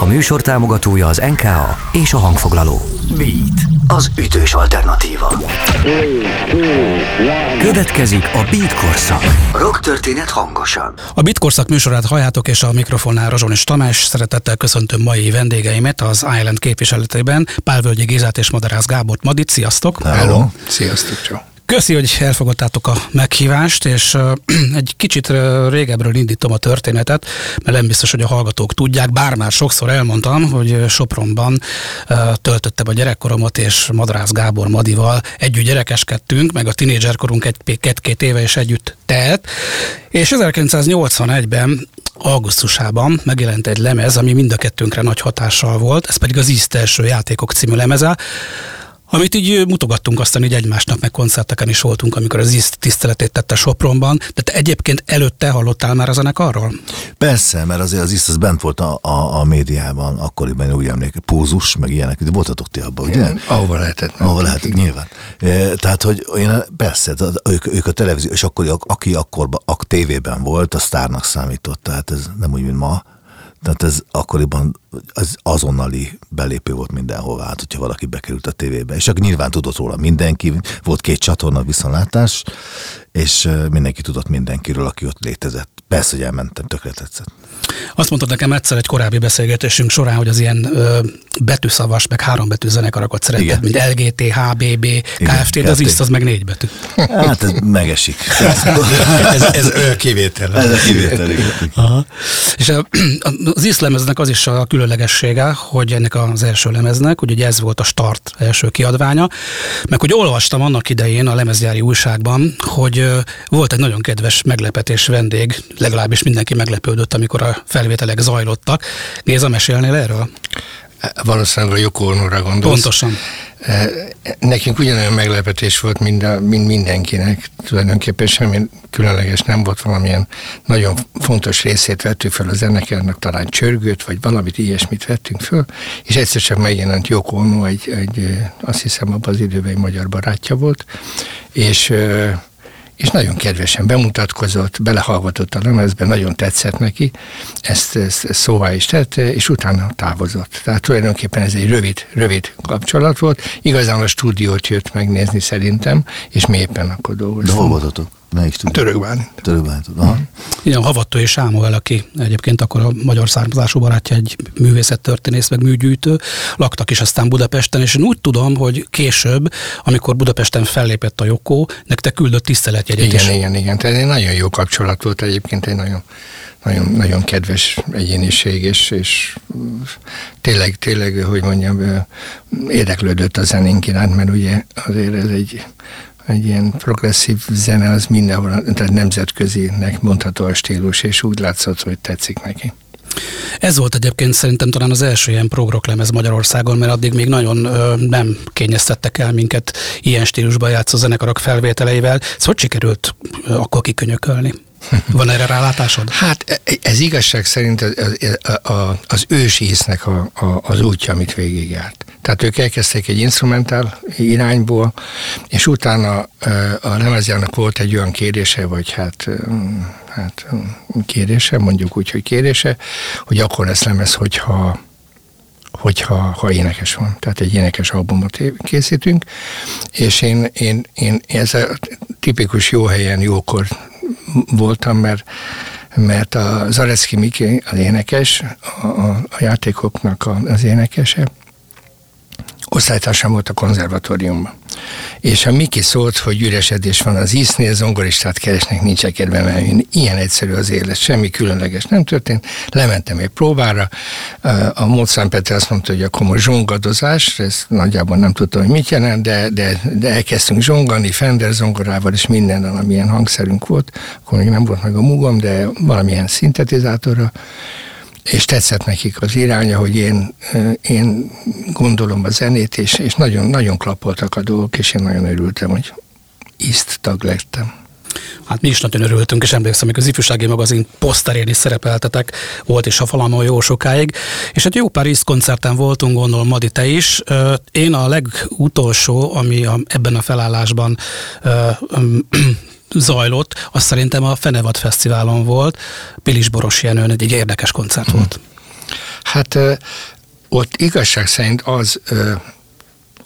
A műsor támogatója az NKA és a hangfoglaló. Beat, az ütős alternatíva. Következik a Beat korszak. Rock történet hangosan. A Beat korszak műsorát halljátok, és a mikrofonnál Rozsonis Tamás. Szeretettel köszöntöm mai vendégeimet az Island képviseletében, Pálvölgyi Gézát és Madarász Gábort Madit. Sziasztok! Hello! Sziasztok, csak. Köszi, hogy elfogadtátok a meghívást, és egy kicsit régebről indítom a történetet, mert nem biztos, hogy a hallgatók tudják, bár már sokszor elmondtam, hogy Sopronban töltöttem a gyerekkoromat, és Madrász Gábor Madival együtt gyerekeskedtünk, meg a tinédzserkorunk egy-két éve is együtt telt, és 1981-ben augusztusában megjelent egy lemez, ami mind a kettőnkre nagy hatással volt, ez pedig az East első játékok című lemeze, amit így mutogattunk aztán így egymásnak, meg koncerteken is voltunk, amikor az ISZT tiszteletét tette Sopronban, de te egyébként előtte hallottál már a zenekarról? Persze, mert azért az ISZT az bent volt a, a, a médiában, akkoriban úgy emlékszem, pózus, meg ilyenek, de voltatok ti abban, ugye? Ahova lehetett. Ahova lehetett, nyilván. E, tehát, hogy én persze, tehát ők, ők a televízió, és akkor, aki akkor a tévében volt, a sztárnak számított, tehát ez nem úgy, mint ma, tehát ez akkoriban az azonnali belépő volt mindenhova, hát hogyha valaki bekerült a tévébe. És akkor nyilván tudott róla mindenki, volt két csatorna viszonlátás, és mindenki tudott mindenkiről, aki ott létezett. Persze, hogy elmentem, tökre tetszett. Azt mondtad nekem egyszer egy korábbi beszélgetésünk során, hogy az ilyen ö, betűszavas, meg hárombetű zenekarakat szeretted, mint LGT, HBB, KFT, de az ISZ az meg négy betű. Hát ez megesik. ez, ez kivétel. Ez a kivétel. Aha. És az ISZ lemeznek az is a különlegessége, hogy ennek az első lemeznek, hogy ugye ez volt a start első kiadványa, meg hogy olvastam annak idején a lemezgyári újságban, hogy volt egy nagyon kedves meglepetés vendég, legalábbis mindenki meglepődött, amikor a felvételek zajlottak. Géza, mesélnél erről? Valószínűleg a Joko Onora gondolsz. Pontosan. Nekünk ugyanolyan meglepetés volt, mint, a, mint mindenkinek. Tulajdonképpen semmi különleges nem volt valamilyen nagyon fontos részét vettük fel a zenekernek, talán csörgőt, vagy valamit ilyesmit vettünk föl, és egyszer csak megjelent Joko Ono, egy, egy, azt hiszem abban az időben egy magyar barátja volt, és és nagyon kedvesen bemutatkozott, belehallgatott a lemezbe, nagyon tetszett neki, ezt, ezt szóvá is tette, és utána távozott. Tehát tulajdonképpen ez egy rövid, rövid kapcsolat volt. Igazán a stúdiót jött megnézni szerintem, és mi éppen akkor dolgoztunk. De? Melyik stúdió? Törökbán. Törökbán. Aha. Igen, Havattó és Sámuel, aki egyébként akkor a magyar származású barátja, egy művészettörténész, meg műgyűjtő, laktak is aztán Budapesten, és én úgy tudom, hogy később, amikor Budapesten fellépett a Jokó, nektek küldött tiszteletjegyet igen, is. Igen, igen, igen. Tehát egy nagyon jó kapcsolat volt egyébként, egy nagyon, nagyon, nagyon kedves egyéniség, és, és tényleg, tényleg, hogy mondjam, érdeklődött a zenénk iránt, mert ugye azért ez egy egy ilyen progresszív zene, az mindenhol, tehát nemzetközinek mondható a stílus, és úgy látszott, hogy tetszik neki. Ez volt egyébként szerintem talán az első ilyen progroklemez Magyarországon, mert addig még nagyon ö, nem kényeztettek el minket ilyen stílusban játszó zenekarok felvételeivel. Ez hogy sikerült ö, akkor kikönyökölni? Van erre rálátásod? Hát e, ez igazság szerint az, az, az ősi észnek a, a, az útja, amit végigjárt. Tehát ők elkezdték egy instrumentál irányból, és utána a lemezjának volt egy olyan kérése, vagy hát, hát kérése, mondjuk úgy, hogy kérése, hogy akkor lesz lemez, hogyha hogyha ha énekes van. Tehát egy énekes albumot készítünk, és én, én, én ez a tipikus jó helyen, jókor voltam, mert mert a Zarecki Miki, az énekes, a, a játékoknak az énekese, osztálytársam volt a konzervatóriumban. És a Miki szólt, hogy üresedés van az ísznél, zongoristát keresnek, nincs kedvem eljönni. Ilyen egyszerű az élet, semmi különleges nem történt. Lementem egy próbára, a Mozart Petr azt mondta, hogy akkor most zsongadozás, ez nagyjából nem tudtam, hogy mit jelent, de, de, de elkezdtünk zsongani, Fender zongorával és minden, amilyen hangszerünk volt. Akkor még nem volt meg a mugom, de valamilyen szintetizátorra és tetszett nekik az iránya, hogy én, én gondolom a zenét, és, és nagyon, nagyon klapoltak a dolgok, és én nagyon örültem, hogy iszt tag lettem. Hát mi is nagyon örültünk, és emlékszem, hogy az ifjúsági magazin poszterén is szerepeltetek, volt is a falamon jó sokáig, és egy jó pár koncerten voltunk, gondolom Madi, te is. Én a legutolsó, ami a, ebben a felállásban zajlott, az szerintem a Fenevad Fesztiválon volt, Pilis Boros Jenőn egy érdekes koncert volt. Hát ott igazság szerint az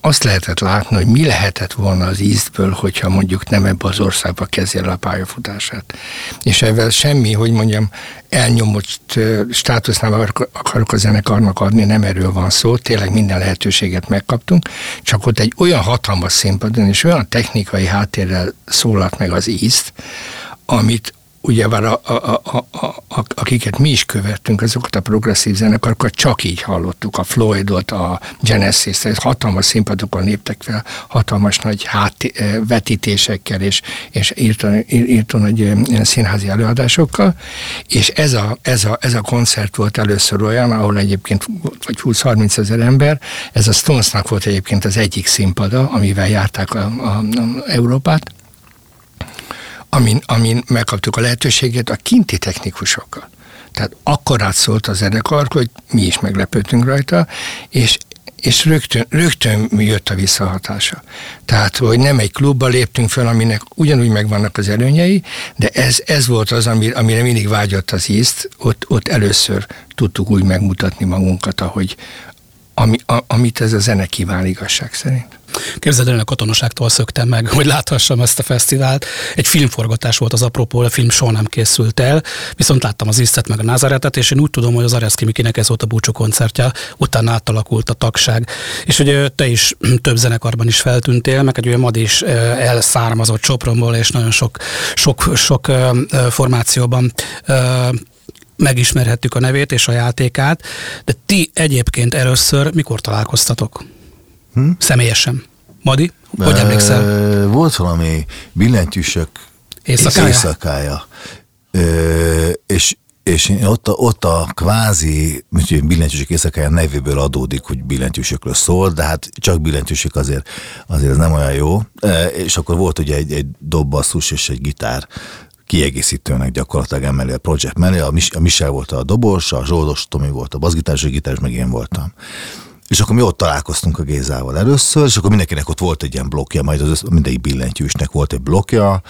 azt lehetett látni, hogy mi lehetett volna az íztből, hogyha mondjuk nem ebbe az országba kezdje el a pályafutását. És ezzel semmi, hogy mondjam, elnyomott státusz nem akarok a zenekarnak adni, nem erről van szó, tényleg minden lehetőséget megkaptunk, csak ott egy olyan hatalmas színpadon és olyan technikai háttérrel szólalt meg az ízt, amit ugyebár a, a, a, a, a, akiket mi is követtünk, azokat a progresszív zenekarokat csak így hallottuk, a Floydot, a Genesis, tehát hatalmas színpadokon léptek fel, hatalmas nagy hát, vetítésekkel, és, és írta, írta nagy eh, színházi előadásokkal, és ez a, ez, a, ez a koncert volt először olyan, ahol egyébként vagy 20-30 ezer ember, ez a Stonesnak volt egyébként az egyik színpada, amivel járták a, a, a Európát, amin, amin megkaptuk a lehetőséget a kinti technikusokkal. Tehát akkor átszólt a zenekar, hogy mi is meglepődtünk rajta, és és rögtön, rögtön jött a visszahatása. Tehát, hogy nem egy klubba léptünk fel, aminek ugyanúgy megvannak az előnyei, de ez, ez volt az, amire, amire mindig vágyott az ízt, ott, ott először tudtuk úgy megmutatni magunkat, ahogy, ami, a, amit ez a zene kíván igazság szerint. Képzeld el, a katonaságtól szöktem meg, hogy láthassam ezt a fesztivált. Egy filmforgatás volt az apropó, a film soha nem készült el, viszont láttam az Isztet meg a Názaretet, és én úgy tudom, hogy az Areszki Mikinek ez volt a búcsú koncertje, utána átalakult a tagság. És hogy te is több zenekarban is feltűntél, meg egy olyan mad is elszármazott Sopronból, és nagyon sok, sok, sok formációban megismerhettük a nevét és a játékát, de ti egyébként először mikor találkoztatok? Hm? Személyesen. Madi, hogy emlékszel? Volt valami billentyűsök éjszakája. éjszakája. Ö, és és ott a, ott a kvázi billentyűsök éjszakája nevéből adódik, hogy billentyűsökről szól, de hát csak billentyűsök azért, azért ez nem olyan jó. E, és akkor volt ugye egy, egy dobbasszus és egy gitár kiegészítőnek gyakorlatilag emellé a projekt mellé. A, Mis- a Michel volt a dobos, a Zsoldos Tomi volt a bazgitárs, a gitárs, meg én voltam. És akkor mi ott találkoztunk a Gézával először, és akkor mindenkinek ott volt egy ilyen blokja, majd az mindegyik billentyűsnek volt egy blokja,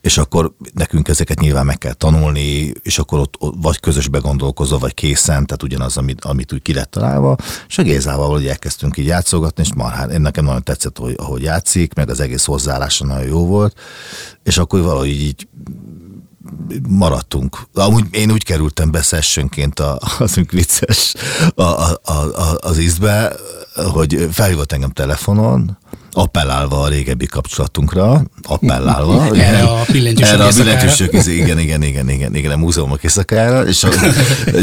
és akkor nekünk ezeket nyilván meg kell tanulni, és akkor ott, ott vagy közös begondolkozó, vagy készen, tehát ugyanaz, amit, amit úgy ki lett találva, és a Gézával valahogy elkezdtünk így játszogatni, és marhán, én nekem nagyon tetszett, hogy, ahogy játszik, meg az egész hozzáállása nagyon jó volt, és akkor valahogy így maradtunk. Amúgy én úgy kerültem be sessionként, a, az vicces, a, a, a, az ízbe, hogy felhívott engem telefonon, appellálva a régebbi kapcsolatunkra, appellálva. Erre a billentyűsök Erre a billentyűsök, igen, igen, igen, igen, igen, a múzeumok éjszakájára, és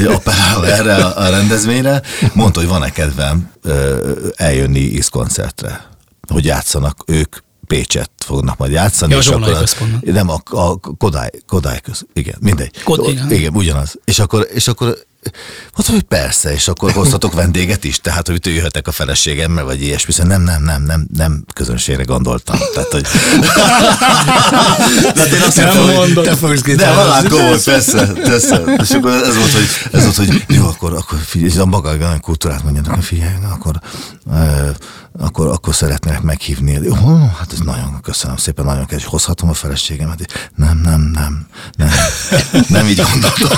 appellálva erre a, a rendezvényre, mondta, hogy van-e kedvem eljönni ízkoncertre, hogy játszanak ők Pécset fognak majd játszani. Ja, és akkor a, nem, a, a Kodály, Kodály köz, igen, mindegy. Kod, igen. igen, ugyanaz. És akkor, és akkor Mondtam, hogy persze, és akkor hoztatok vendéget is, tehát hogy jöhetek a feleségemmel, vagy ilyesmi, szóval nem, nem, nem, nem, nem közönségre gondoltam. Tehát, hogy... De én azt nem mondom. Te fogsz De valami volt, persze, persze. És akkor ez volt, hogy, ez volt, hogy jó, akkor, akkor figyelj, a maga olyan kultúrát mondjanak, hogy figyelj, akkor, eh, akkor, akkor szeretnének meghívni. Jó, hát ez nagyon, köszönöm szépen, nagyon hogy hozhatom a feleségemet. Nem, nem, nem, nem, nem így gondoltam.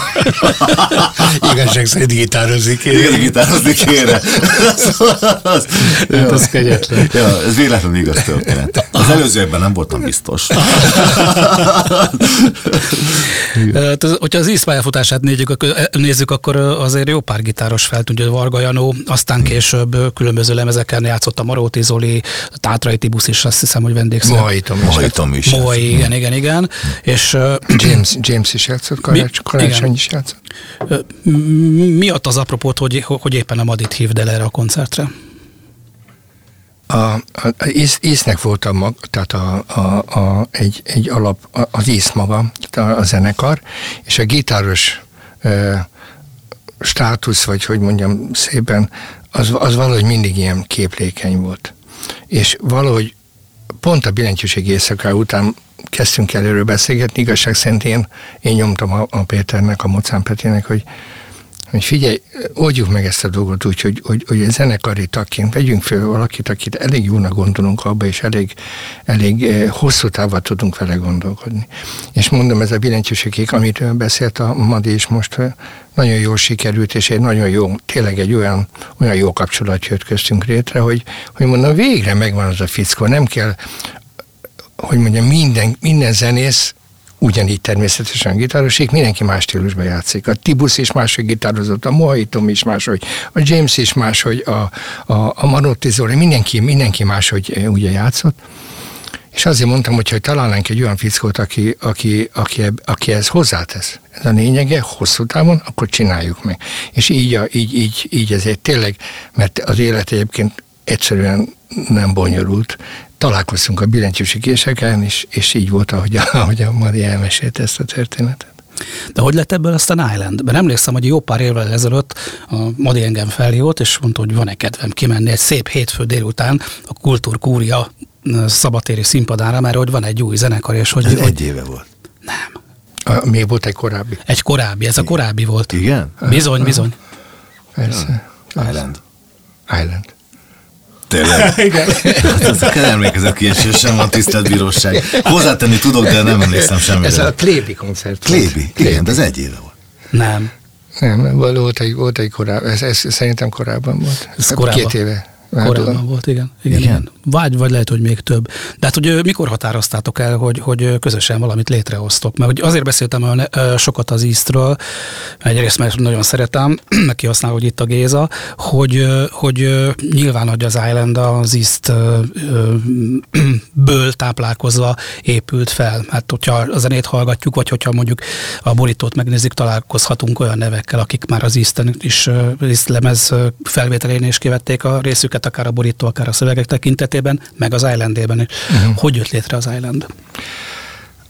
Igazság szerint gitározni kéne. Igen, gitározni kéne. az, hát az kegyetlen. Ja, ez véletlenül igaz történet. Az előző évben nem voltam biztos. Hogyha az ízpályafutását nézzük, nézzük, akkor azért jó pár gitáros feltűnt, Varga Janó, aztán később különböző lemezeken játszott a Maróti Zoli, a Tátrai Tibusz is azt hiszem, hogy vendégszó. Mohai Tom is. Mohai, igen, igen, igen. És, James, James is játszott, Karácsony is játszott mi ad az apropót, hogy, hogy éppen a Madit hívd el erre a koncertre? A, a, a ész, észnek volt a mag, tehát a, a, a, egy, egy alap, az ész maga, a, a zenekar, és a gitáros e, státusz, vagy hogy mondjam szépen, az, az valahogy mindig ilyen képlékeny volt. És valahogy pont a billentyűség éjszaka után kezdtünk el erről beszélgetni, igazság szerint én, én nyomtam a, a Péternek, a Mocán Petének, hogy hogy figyelj, oldjuk meg ezt a dolgot úgy, hogy, hogy, hogy zenekari tagként vegyünk fel valakit, akit elég jónak gondolunk abba, és elég, elég eh, hosszú távon tudunk vele gondolkodni. És mondom, ez a billentyűségék, amit ön beszélt a Madi is most, eh, nagyon jól sikerült, és egy nagyon jó, tényleg egy olyan, olyan jó kapcsolat jött köztünk létre, hogy, hogy mondom, végre megvan az a fickó, nem kell hogy mondjam, minden, minden zenész ugyanígy természetesen gitárosik, mindenki más stílusban játszik. A Tibusz is máshogy gitározott, a Mohitom is máshogy, a James is máshogy, a, a, a Marotti Zoli, mindenki, mindenki máshogy eh, ugye játszott. És azért mondtam, hogy, hogy találnánk egy olyan fickót, aki, aki, aki, aki ez hozzátesz. Ez a lényege, hosszú távon, akkor csináljuk meg. És így, a, így, így, így ezért tényleg, mert az élet egyébként egyszerűen nem bonyolult, találkoztunk a billentyűsítéseken, és, és így volt, ahogy a, ahogy a Mari elmesélte ezt a történetet. De hogy lett ebből aztán Island? Mert emlékszem, hogy jó pár évvel ezelőtt a Madi engem felhívott, és mondta, hogy van-e kedvem kimenni egy szép hétfő délután a Kultúrkúria szabatéri színpadára, mert hogy van egy új zenekar, és hogy... Ez hogy... egy éve volt. Nem. A, még volt egy korábbi. Egy korábbi, ez a korábbi volt. Igen? Bizony, bizony. Persze. Island. Island. Tényleg? Igen. Hát nem emlékezek ki, és sem a tisztelt bíróság. Hozzátenni tudok, de nem emlékszem semmire. Ez a Klébi koncert. Klébi? Igen, de ez egy éve volt. Nem. Nem, volt egy, volt egy korábban, ez, ez szerintem korábban volt. Ez korábban. Két éve. Korábban volt, igen. igen, igen. igen. Vagy, vagy lehet, hogy még több. De hát, hogy mikor határoztátok el, hogy, hogy közösen valamit létrehoztok? Mert hogy azért beszéltem olyan sokat az íztről, egyrészt mert nagyon szeretem, meg kihasznál, hogy itt a Géza, hogy, hogy nyilván, hogy az Island az ízt ből táplálkozva épült fel. Hát, hogyha a zenét hallgatjuk, vagy hogyha mondjuk a borítót megnézzük, találkozhatunk olyan nevekkel, akik már az ízten is lemez felvételén is kivették a részüket, akár a borító, akár a szövegek tekintetében meg az Islandében is. Uh-huh. Hogy jött létre az Island?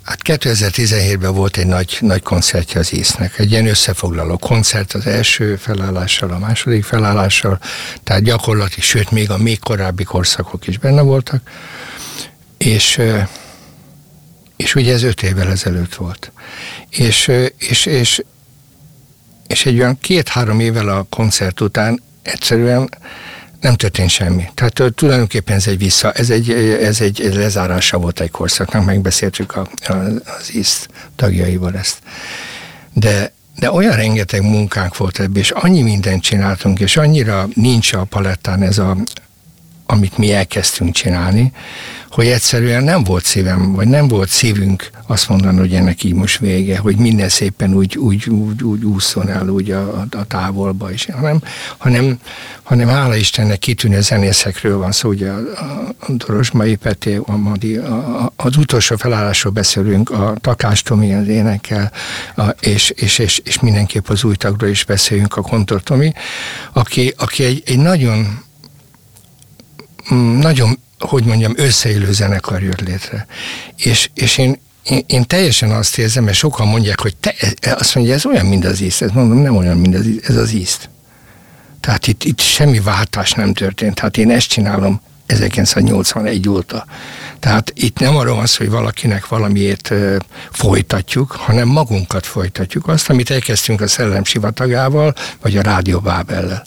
Hát 2017-ben volt egy nagy, nagy koncertje az észnek, egy ilyen összefoglaló koncert az első felállással, a második felállással, tehát gyakorlatilag, sőt még a még korábbi korszakok is benne voltak, és és ugye ez öt évvel ezelőtt volt. És, és, és, és egy olyan két-három évvel a koncert után egyszerűen nem történt semmi. Tehát tulajdonképpen ez egy vissza, ez egy, ez egy lezárása volt egy korszaknak, megbeszéltük a, a, az ISZ tagjaival ezt. De, de olyan rengeteg munkánk volt ebből, és annyi mindent csináltunk, és annyira nincs a palettán ez a, amit mi elkezdtünk csinálni, hogy egyszerűen nem volt szívem, vagy nem volt szívünk azt mondani, hogy ennek így most vége, hogy minden szépen úgy, úgy, úgy, úgy úszon el úgy a, a távolba is, hanem, hanem, hanem hála Istennek kitűnő zenészekről van szó, ugye a, a, Dorosmai Peti, a Madi, a, a, az utolsó felállásról beszélünk, a Takás Tomi az énekel, a, és, és, és, és mindenképp az új tagról is beszélünk, a Kontor Tomi, aki, aki egy, egy nagyon nagyon, hogy mondjam, összeélő zenekar jött létre. És, és én, én, én teljesen azt érzem, mert sokan mondják, hogy te, azt mondja, ez olyan, mint az ízt. Ez mondom, nem olyan, mint az ízt, ez az ízt. Tehát itt, itt semmi váltás nem történt. Hát én ezt csinálom 1981 óta. Tehát itt nem arról van szó, hogy valakinek valamiért folytatjuk, hanem magunkat folytatjuk. Azt, amit elkezdtünk a Szellem Sivatagával, vagy a Rádió Bábellel.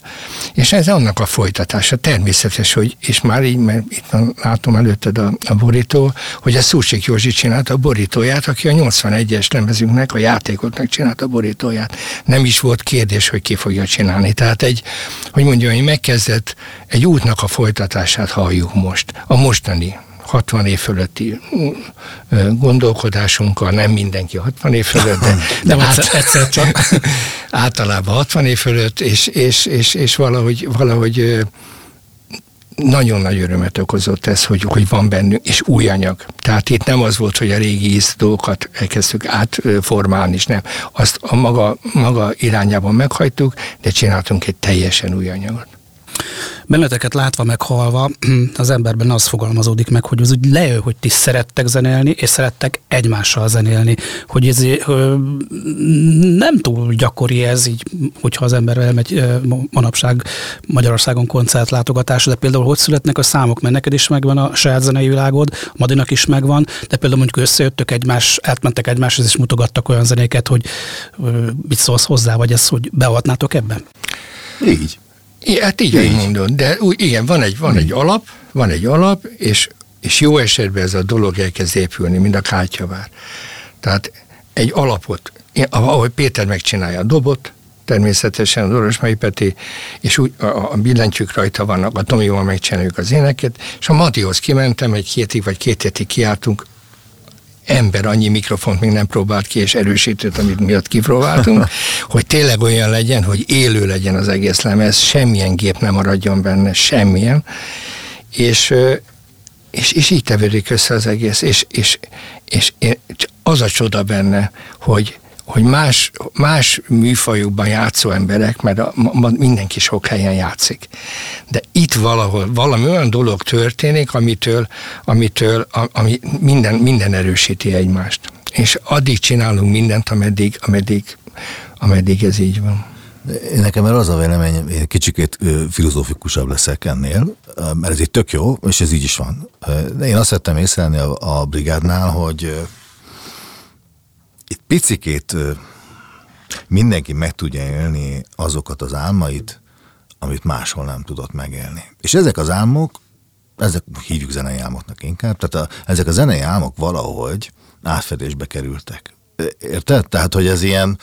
És ez annak a folytatása. Természetes, hogy, és már így, mert itt látom előtted a, a borító, hogy a Szúcsik Józsi csinálta a borítóját, aki a 81-es lemezünknek, a játékoknak csinálta a borítóját. Nem is volt kérdés, hogy ki fogja csinálni. Tehát egy, hogy mondjam, hogy megkezdett egy útnak a folytatását halljuk most. A mostani 60 év fölötti gondolkodásunkkal, nem mindenki 60 év fölött, de, de át, egyszer csak általában 60 év fölött, és, és, és, és valahogy, valahogy nagyon nagy örömet okozott ez, hogy, hogy van bennünk, és új anyag. Tehát itt nem az volt, hogy a régi dolgokat elkezdtük átformálni, és nem. Azt a maga, maga irányában meghajtuk, de csináltunk egy teljesen új anyagot. Benneteket látva, meghallva, az emberben az fogalmazódik meg, hogy az úgy lejön, hogy ti szerettek zenélni, és szerettek egymással zenélni. Hogy ez nem túl gyakori ez így, hogyha az ember elmegy manapság Magyarországon koncertlátogatásra, de például hogy születnek a számok, mert neked is megvan a saját zenei világod, Madinak is megvan, de például mondjuk összejöttök egymás, átmentek egymáshoz, és mutogattak olyan zenéket, hogy mit szólsz hozzá, vagy ezt, hogy beavatnátok ebben? Így. I, hát így, így. mondod, de úgy, igen, van egy, van egy alap, van egy alap, és, és jó esetben ez a dolog elkezd épülni, mint a kártyavár. Tehát egy alapot, ahogy Péter megcsinálja a dobot, természetesen az Orosmai Peti, és úgy a, a billentyűk rajta vannak, a Tomival megcsináljuk az éneket, és a Matihoz kimentem, egy hétig vagy két hétig kiálltunk, ember annyi mikrofont még nem próbált ki, és erősítőt, amit miatt kipróbáltunk, hogy tényleg olyan legyen, hogy élő legyen az egész lemez, semmilyen gép nem maradjon benne, semmilyen, és, és, és így tevődik össze az egész, és, és, és, és az a csoda benne, hogy hogy más, más műfajokban játszó emberek, mert a, ma mindenki sok helyen játszik. De itt valahol valami olyan dolog történik, amitől, amitől ami minden, minden erősíti egymást. És addig csinálunk mindent, ameddig, ameddig, ameddig ez így van. Nekem az a vélemény, én kicsikét filozófikusabb leszek ennél, mert ez itt tök jó, és ez így is van. De én azt vettem észrelni a, a brigádnál, hogy itt picikét mindenki meg tudja élni azokat az álmait, amit máshol nem tudott megélni. És ezek az álmok, ezek hívjuk zenei álmoknak inkább, tehát a, ezek a zenei álmok valahogy átfedésbe kerültek. Érted? Tehát, hogy ez ilyen,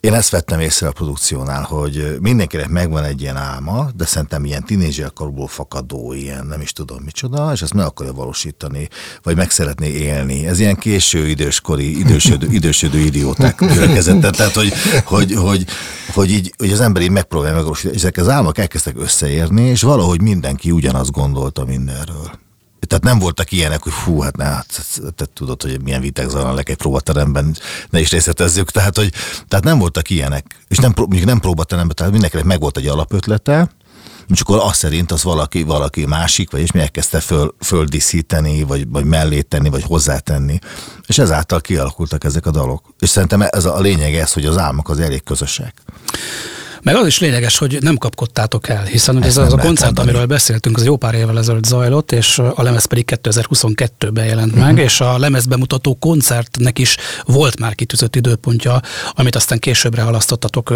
én ezt vettem észre a produkciónál, hogy mindenkinek megvan egy ilyen álma, de szerintem ilyen tínézserkorból fakadó, ilyen nem is tudom micsoda, és ezt meg akarja valósítani, vagy meg szeretné élni. Ez ilyen késő időskori, idősödő, idősödő idióták gyülekezete. Tehát, hogy, hogy, hogy, hogy, így, hogy az ember így megpróbálja megvalósítani, és ezek az álmok elkezdtek összeérni, és valahogy mindenki ugyanazt gondolta mindenről. Tehát nem voltak ilyenek, hogy fú, hát ne, hát, te tudod, hogy milyen viták zajlanak egy próbateremben, ne is részletezzük. Tehát, hogy, tehát nem voltak ilyenek. És nem, mondjuk nem próbateremben, tehát mindenkinek meg volt egy alapötlete, és akkor azt szerint az valaki, valaki másik, vagy és mi elkezdte föl, földíszíteni, vagy, vagy mellé tenni, vagy hozzátenni. És ezáltal kialakultak ezek a dalok. És szerintem ez a, a lényeg ez, hogy az álmok az elég közösek. Meg az is lényeges, hogy nem kapkodtátok el, hiszen ez az a koncert, mondani. amiről beszéltünk, az jó pár évvel ezelőtt zajlott, és a lemez pedig 2022-ben jelent uh-huh. meg, és a lemez bemutató koncertnek is volt már kitűzött időpontja, amit aztán későbbre halasztottatok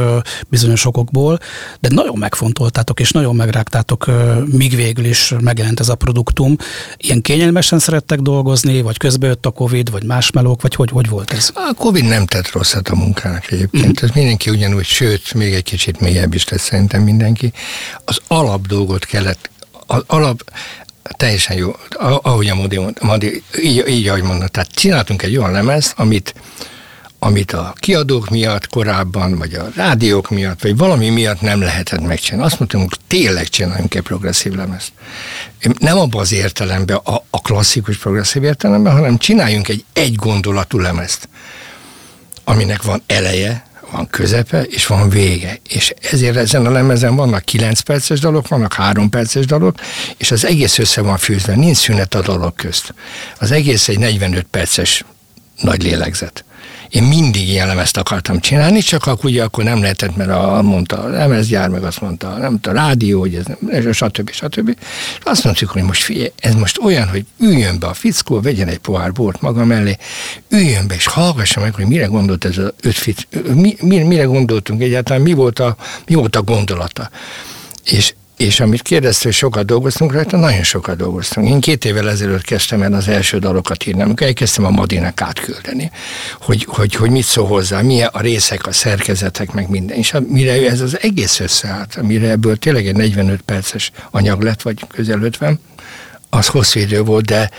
bizonyos okokból, de nagyon megfontoltátok, és nagyon megrágtátok, míg végül is megjelent ez a produktum. Ilyen kényelmesen szerettek dolgozni, vagy közben jött a Covid, vagy más melók, vagy hogy, hogy volt ez? A Covid nem tett rosszat a munkának egyébként. Uh-huh. Ez mindenki ugyanúgy, sőt, még egy kicsit mélyebb is lesz szerintem mindenki. Az alap dolgot kellett, az alap, teljesen jó, ahogy a Modi, Modi így, így ahogy mondta, tehát csináltunk egy olyan lemezt, amit, amit a kiadók miatt korábban, vagy a rádiók miatt, vagy valami miatt nem lehetett megcsinálni. Azt mondtam, hogy tényleg csináljunk egy progresszív lemezt. Nem abban az értelemben, a, a klasszikus progresszív értelemben, hanem csináljunk egy egy gondolatú lemezt, aminek van eleje, van közepe, és van vége. És ezért ezen a lemezen vannak 9 perces dalok, vannak 3 perces dalok, és az egész össze van fűzve, nincs szünet a dalok közt. Az egész egy 45 perces nagy lélegzet. Én mindig ilyen lemezt akartam csinálni, csak akkor ugye akkor nem lehetett, mert a, mondta a lemezgyár, meg azt mondta, nem a rádió, hogy ez nem, stb. stb. És azt mondtuk, hogy most figyelj, ez most olyan, hogy üljön be a fickó, vegyen egy pohár bort maga mellé, üljön be, és hallgassa meg, hogy mire gondolt ez az öt fic, mi, mire gondoltunk egyáltalán, mi volt a, mi volt a gondolata. És és amit kérdezte, hogy sokat dolgoztunk rajta, nagyon sokat dolgoztunk. Én két évvel ezelőtt kezdtem el az első dalokat írni, amikor elkezdtem a Madinek átküldeni, hogy, hogy, hogy mit szól hozzá, milyen a részek, a szerkezetek, meg minden. És mire ez az egész összeállt, mire ebből tényleg egy 45 perces anyag lett, vagy közel 50, az hosszú idő volt, de,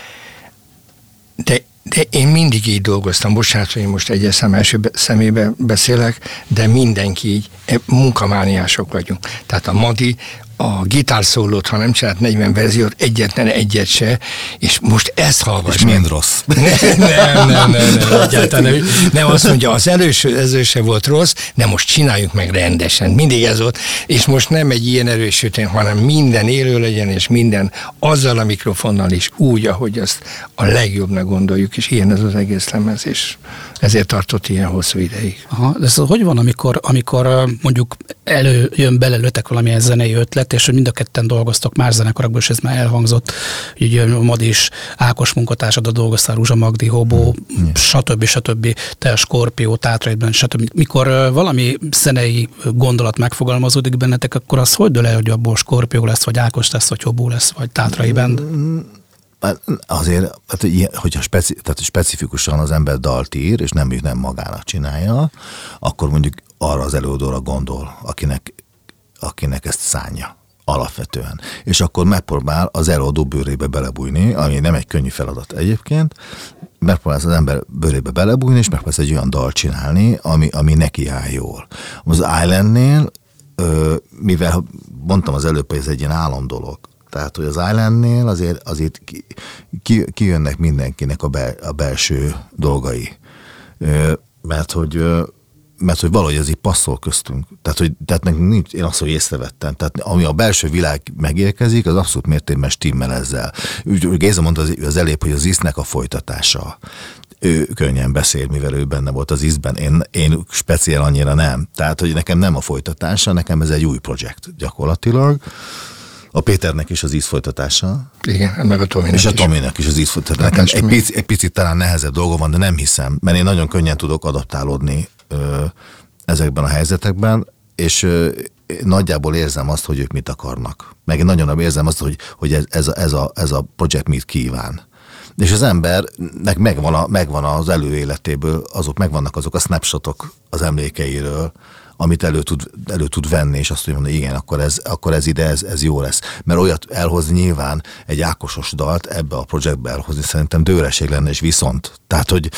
de de én mindig így dolgoztam, bocsánat, hogy most egyes szem első szemébe beszélek, de mindenki így, munkamániások vagyunk. Tehát a Madi a gitárszólót, ha nem csinált 40 verziót, egyetlen egyet se, és most ezt hallgass És mind rossz. nem, nem, nem, nem, nem, egyáltalán nem. Nem, azt mondja, az előső, előző se volt rossz, de most csináljuk meg rendesen. Mindig ez volt, és most nem egy ilyen erősítén, hanem minden élő legyen, és minden azzal a mikrofonnal is úgy, ahogy azt a legjobbnak gondoljuk, és ilyen ez az egész lemez, és ezért tartott ilyen hosszú ideig. Aha, de ez hogy van, amikor, amikor mondjuk előjön belőletek valamilyen zenei ötlet, és hogy mind a ketten dolgoztok más zenekarokból, és ez már elhangzott, hogy a Madis Ákos munkatársad, dolgoztál Rúzsa Magdi, Hobó, mm. stb. stb. te a Skorpió, Tátraidben, stb. Mikor valami zenei gondolat megfogalmazódik bennetek, akkor az hogy dől el, hogy abból Skorpió lesz, vagy Ákos lesz, vagy Hobó lesz, vagy Tátraidben? Mm Hát, azért, hát, hogyha speci, tehát specifikusan az ember dalt ír, és nem, nem magának csinálja, akkor mondjuk arra az előadóra gondol, akinek, akinek ezt szánja alapvetően. És akkor megpróbál az előadó bőrébe belebújni, ami nem egy könnyű feladat egyébként, megpróbál az ember bőrébe belebújni, és megpróbál egy olyan dal csinálni, ami, ami neki áll jól. Az Islandnél, mivel mondtam az előbb, hogy ez egy ilyen álom dolog, tehát, hogy az Islandnél azért, azért ki, ki, kijönnek mindenkinek a, bel, a belső dolgai. Mert hogy mert hogy valahogy ez így passzol köztünk. Tehát, hogy, tehát nekünk nincs, én azt, hogy észrevettem. Tehát ami a belső világ megérkezik, az abszolút mértékben stimmel ezzel. Úgy, Géza mondta az, az elép, hogy az isznek a folytatása. Ő könnyen beszél, mivel ő benne volt az ízben. Én, én speciál annyira nem. Tehát, hogy nekem nem a folytatása, nekem ez egy új projekt gyakorlatilag a Péternek is az íz folytatása. Igen, meg a Tominek És a Tominek is, is az íz folytatása. Nekem egy, pici, egy picit talán nehezebb dolga van, de nem hiszem, mert én nagyon könnyen tudok adaptálódni ezekben a helyzetekben, és nagyjából érzem azt, hogy ők mit akarnak. Meg nagyon érzem azt, hogy, hogy ez, ez, a, ez, a, ez a projekt mit kíván. És az embernek megvan, a, megvan az előéletéből, azok megvannak azok a snapshotok az emlékeiről, amit elő tud, elő tud venni, és azt mondja, hogy igen, akkor ez, akkor ez ide, ez, ez jó lesz. Mert olyat elhozni nyilván egy ákosos dalt ebbe a projektbe elhozni szerintem dőreség lenne, és viszont. Tehát, hogy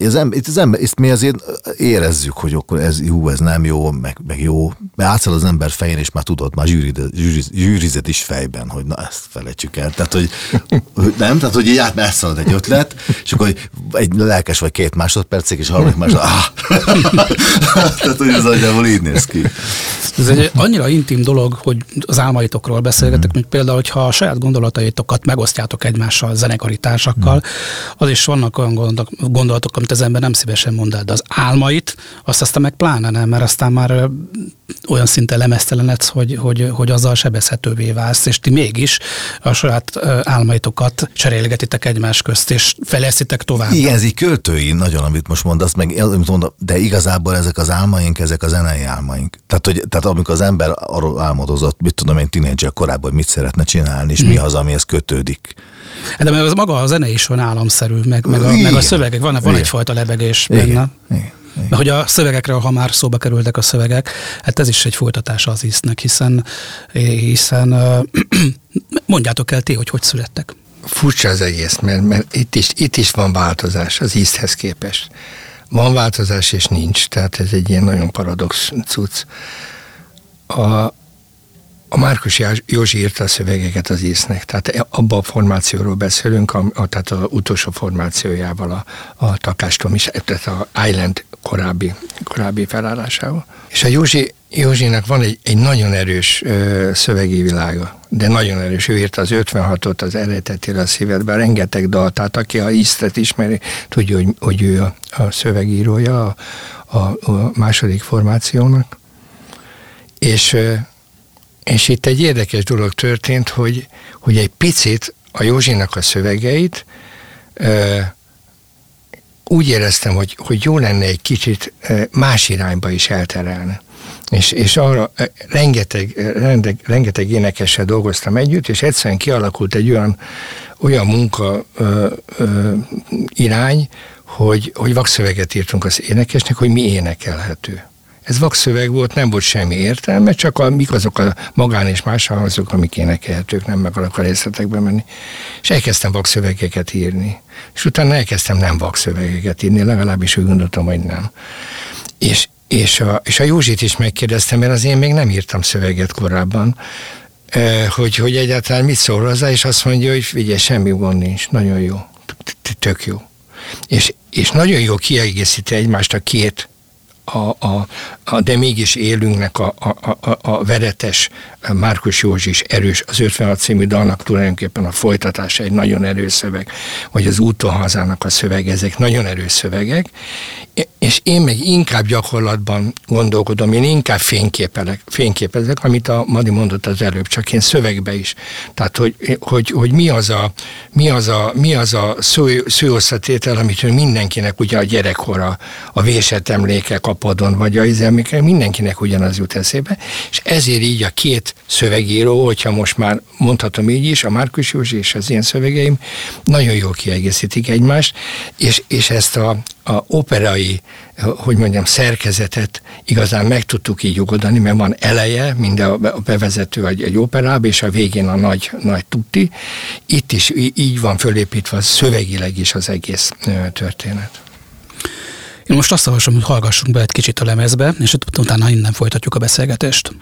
ez, itt az ember, ezt mi azért érezzük, hogy akkor ez jó, ez nem jó, meg, meg jó, mert átszáll az ember fején, és már tudod, már zsűrizet is fejben, hogy na ezt felejtsük el. Tehát, hogy nem, tehát, hogy így át elszalad egy ötlet, és akkor egy lelkes vagy két másodpercig, és harmadik másod, ah! tehát, hogy ez nagyjából így néz ki. Ez egy annyira intim dolog, hogy az álmaitokról beszélgetek, mm. mint például, hogyha a saját gondolataitokat megosztjátok egymással, zenekari társakkal, mm. az is vannak olyan gondolatok, amit az ember nem szívesen mond el, de az álmait, azt aztán meg pláne nem, mert aztán már olyan szinten lemeztelenedsz, hogy, hogy, hogy azzal sebezhetővé válsz, és ti mégis a saját álmaitokat cserélgetitek egymás közt, és feleszitek tovább. Igen, ez így költői nagyon, amit most mondasz, meg amit mondom, de igazából ezek az álmaink, ezek a zenei álmaink. Tehát, hogy, tehát amikor az ember arról álmodozott, mit tudom én, tínédzser korában, hogy mit szeretne csinálni, és mm. mi az, amihez kötődik. De mert az maga a zene is van államszerű, meg, meg, a, meg a szövegek, van, van egyfajta lebegés benne. Igen. Igen. De hogy a szövegekről, ha már szóba kerültek a szövegek, hát ez is egy folytatása az íznek, hiszen, hiszen mondjátok el ti, hogy hogy születtek. Furcsa az egész, mert, mert itt, is, itt is van változás az ízhez képest. Van változás és nincs, tehát ez egy ilyen nagyon paradox cucc. A, a Márkus Józsi írta a szövegeket az íznek, tehát abban a formációról beszélünk, a, a, tehát az utolsó formációjával, a, a Takástom is, tehát a Island korábbi, korábbi felállásával. És a Józsi, Józsinak van egy, egy nagyon erős ö, szövegi világa, de nagyon erős. Ő írta az 56-ot, az eredetére a szívedben, rengeteg dal, tehát aki a íztet ismeri, tudja, hogy, hogy ő a, a szövegírója a, a, a második formációnak. És és itt egy érdekes dolog történt, hogy, hogy egy picit a Józsinak a szövegeit ö, úgy éreztem, hogy, hogy jó lenne egy kicsit más irányba is elterelni. És, és arra rengeteg, rengeteg, rengeteg énekessel dolgoztam együtt, és egyszerűen kialakult egy olyan, olyan munka ö, ö, irány, hogy, hogy vakszöveget írtunk az énekesnek, hogy mi énekelhető. Ez vakszöveg volt, nem volt semmi értelme, csak a, mik azok a magán és más hangzók, amik énekelhetők, nem meg akarok a részletekbe menni. És elkezdtem vakszövegeket írni. És utána elkezdtem nem vakszövegeket írni, legalábbis úgy gondoltam, hogy nem. És, és, a, és a Józsit is megkérdeztem, mert az én még nem írtam szöveget korábban, hogy, hogy egyáltalán mit szól hozzá, és azt mondja, hogy figyelj, semmi gond nincs, nagyon jó, tök jó. És, és nagyon jó kiegészíti egymást a két a, a, a, de mégis élünknek a, a, a, a veretes Márkus Józsi is erős, az 56 című dalnak tulajdonképpen a folytatása egy nagyon erős szöveg, vagy az útonhazának a szöveg, ezek nagyon erős szövegek, és én meg inkább gyakorlatban gondolkodom, én inkább fényképelek, fényképezek, amit a Madi mondott az előbb, csak én szövegbe is. Tehát, hogy, hogy, hogy mi az a, mi az a, mi az a szó, szó amit mindenkinek ugye a gyerekkora, a vésett emlékek a vagy a izelmékek, mindenkinek ugyanaz jut eszébe, és ezért így a két szövegíró, hogyha most már mondhatom így is, a Márkus Józsi és az én szövegeim nagyon jól kiegészítik egymást, és, és ezt a, a operai, hogy mondjam, szerkezetet igazán meg tudtuk így ugodani, mert van eleje, minden a bevezető egy, egy operába, és a végén a nagy, nagy tutti. Itt is így van fölépítve szövegileg is az egész történet. Én most azt javaslom, hogy hallgassunk be egy kicsit a lemezbe, és utána innen folytatjuk a beszélgetést.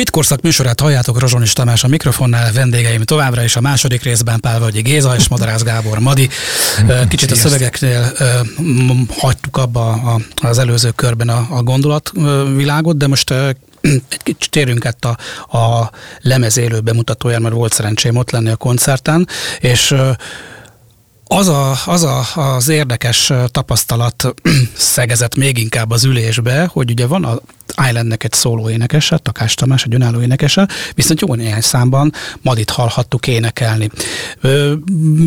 Bitkorszak műsorát halljátok Rozsonis Tamás a mikrofonnál, vendégeim továbbra is a második részben Pál Vagyi Géza és Madarász Gábor Madi. Kicsit a szövegeknél hagytuk abba az előző körben a, gondolatvilágot, de most egy kicsit térünk át a, a lemezélő bemutatójára, mert volt szerencsém ott lenni a koncerten, és az, a, az a, az érdekes tapasztalat szegezett még inkább az ülésbe, hogy ugye van a Islandnek egy szóló énekese, Takás Tamás, egy önálló énekese, viszont jó néhány számban Madit hallhattuk énekelni.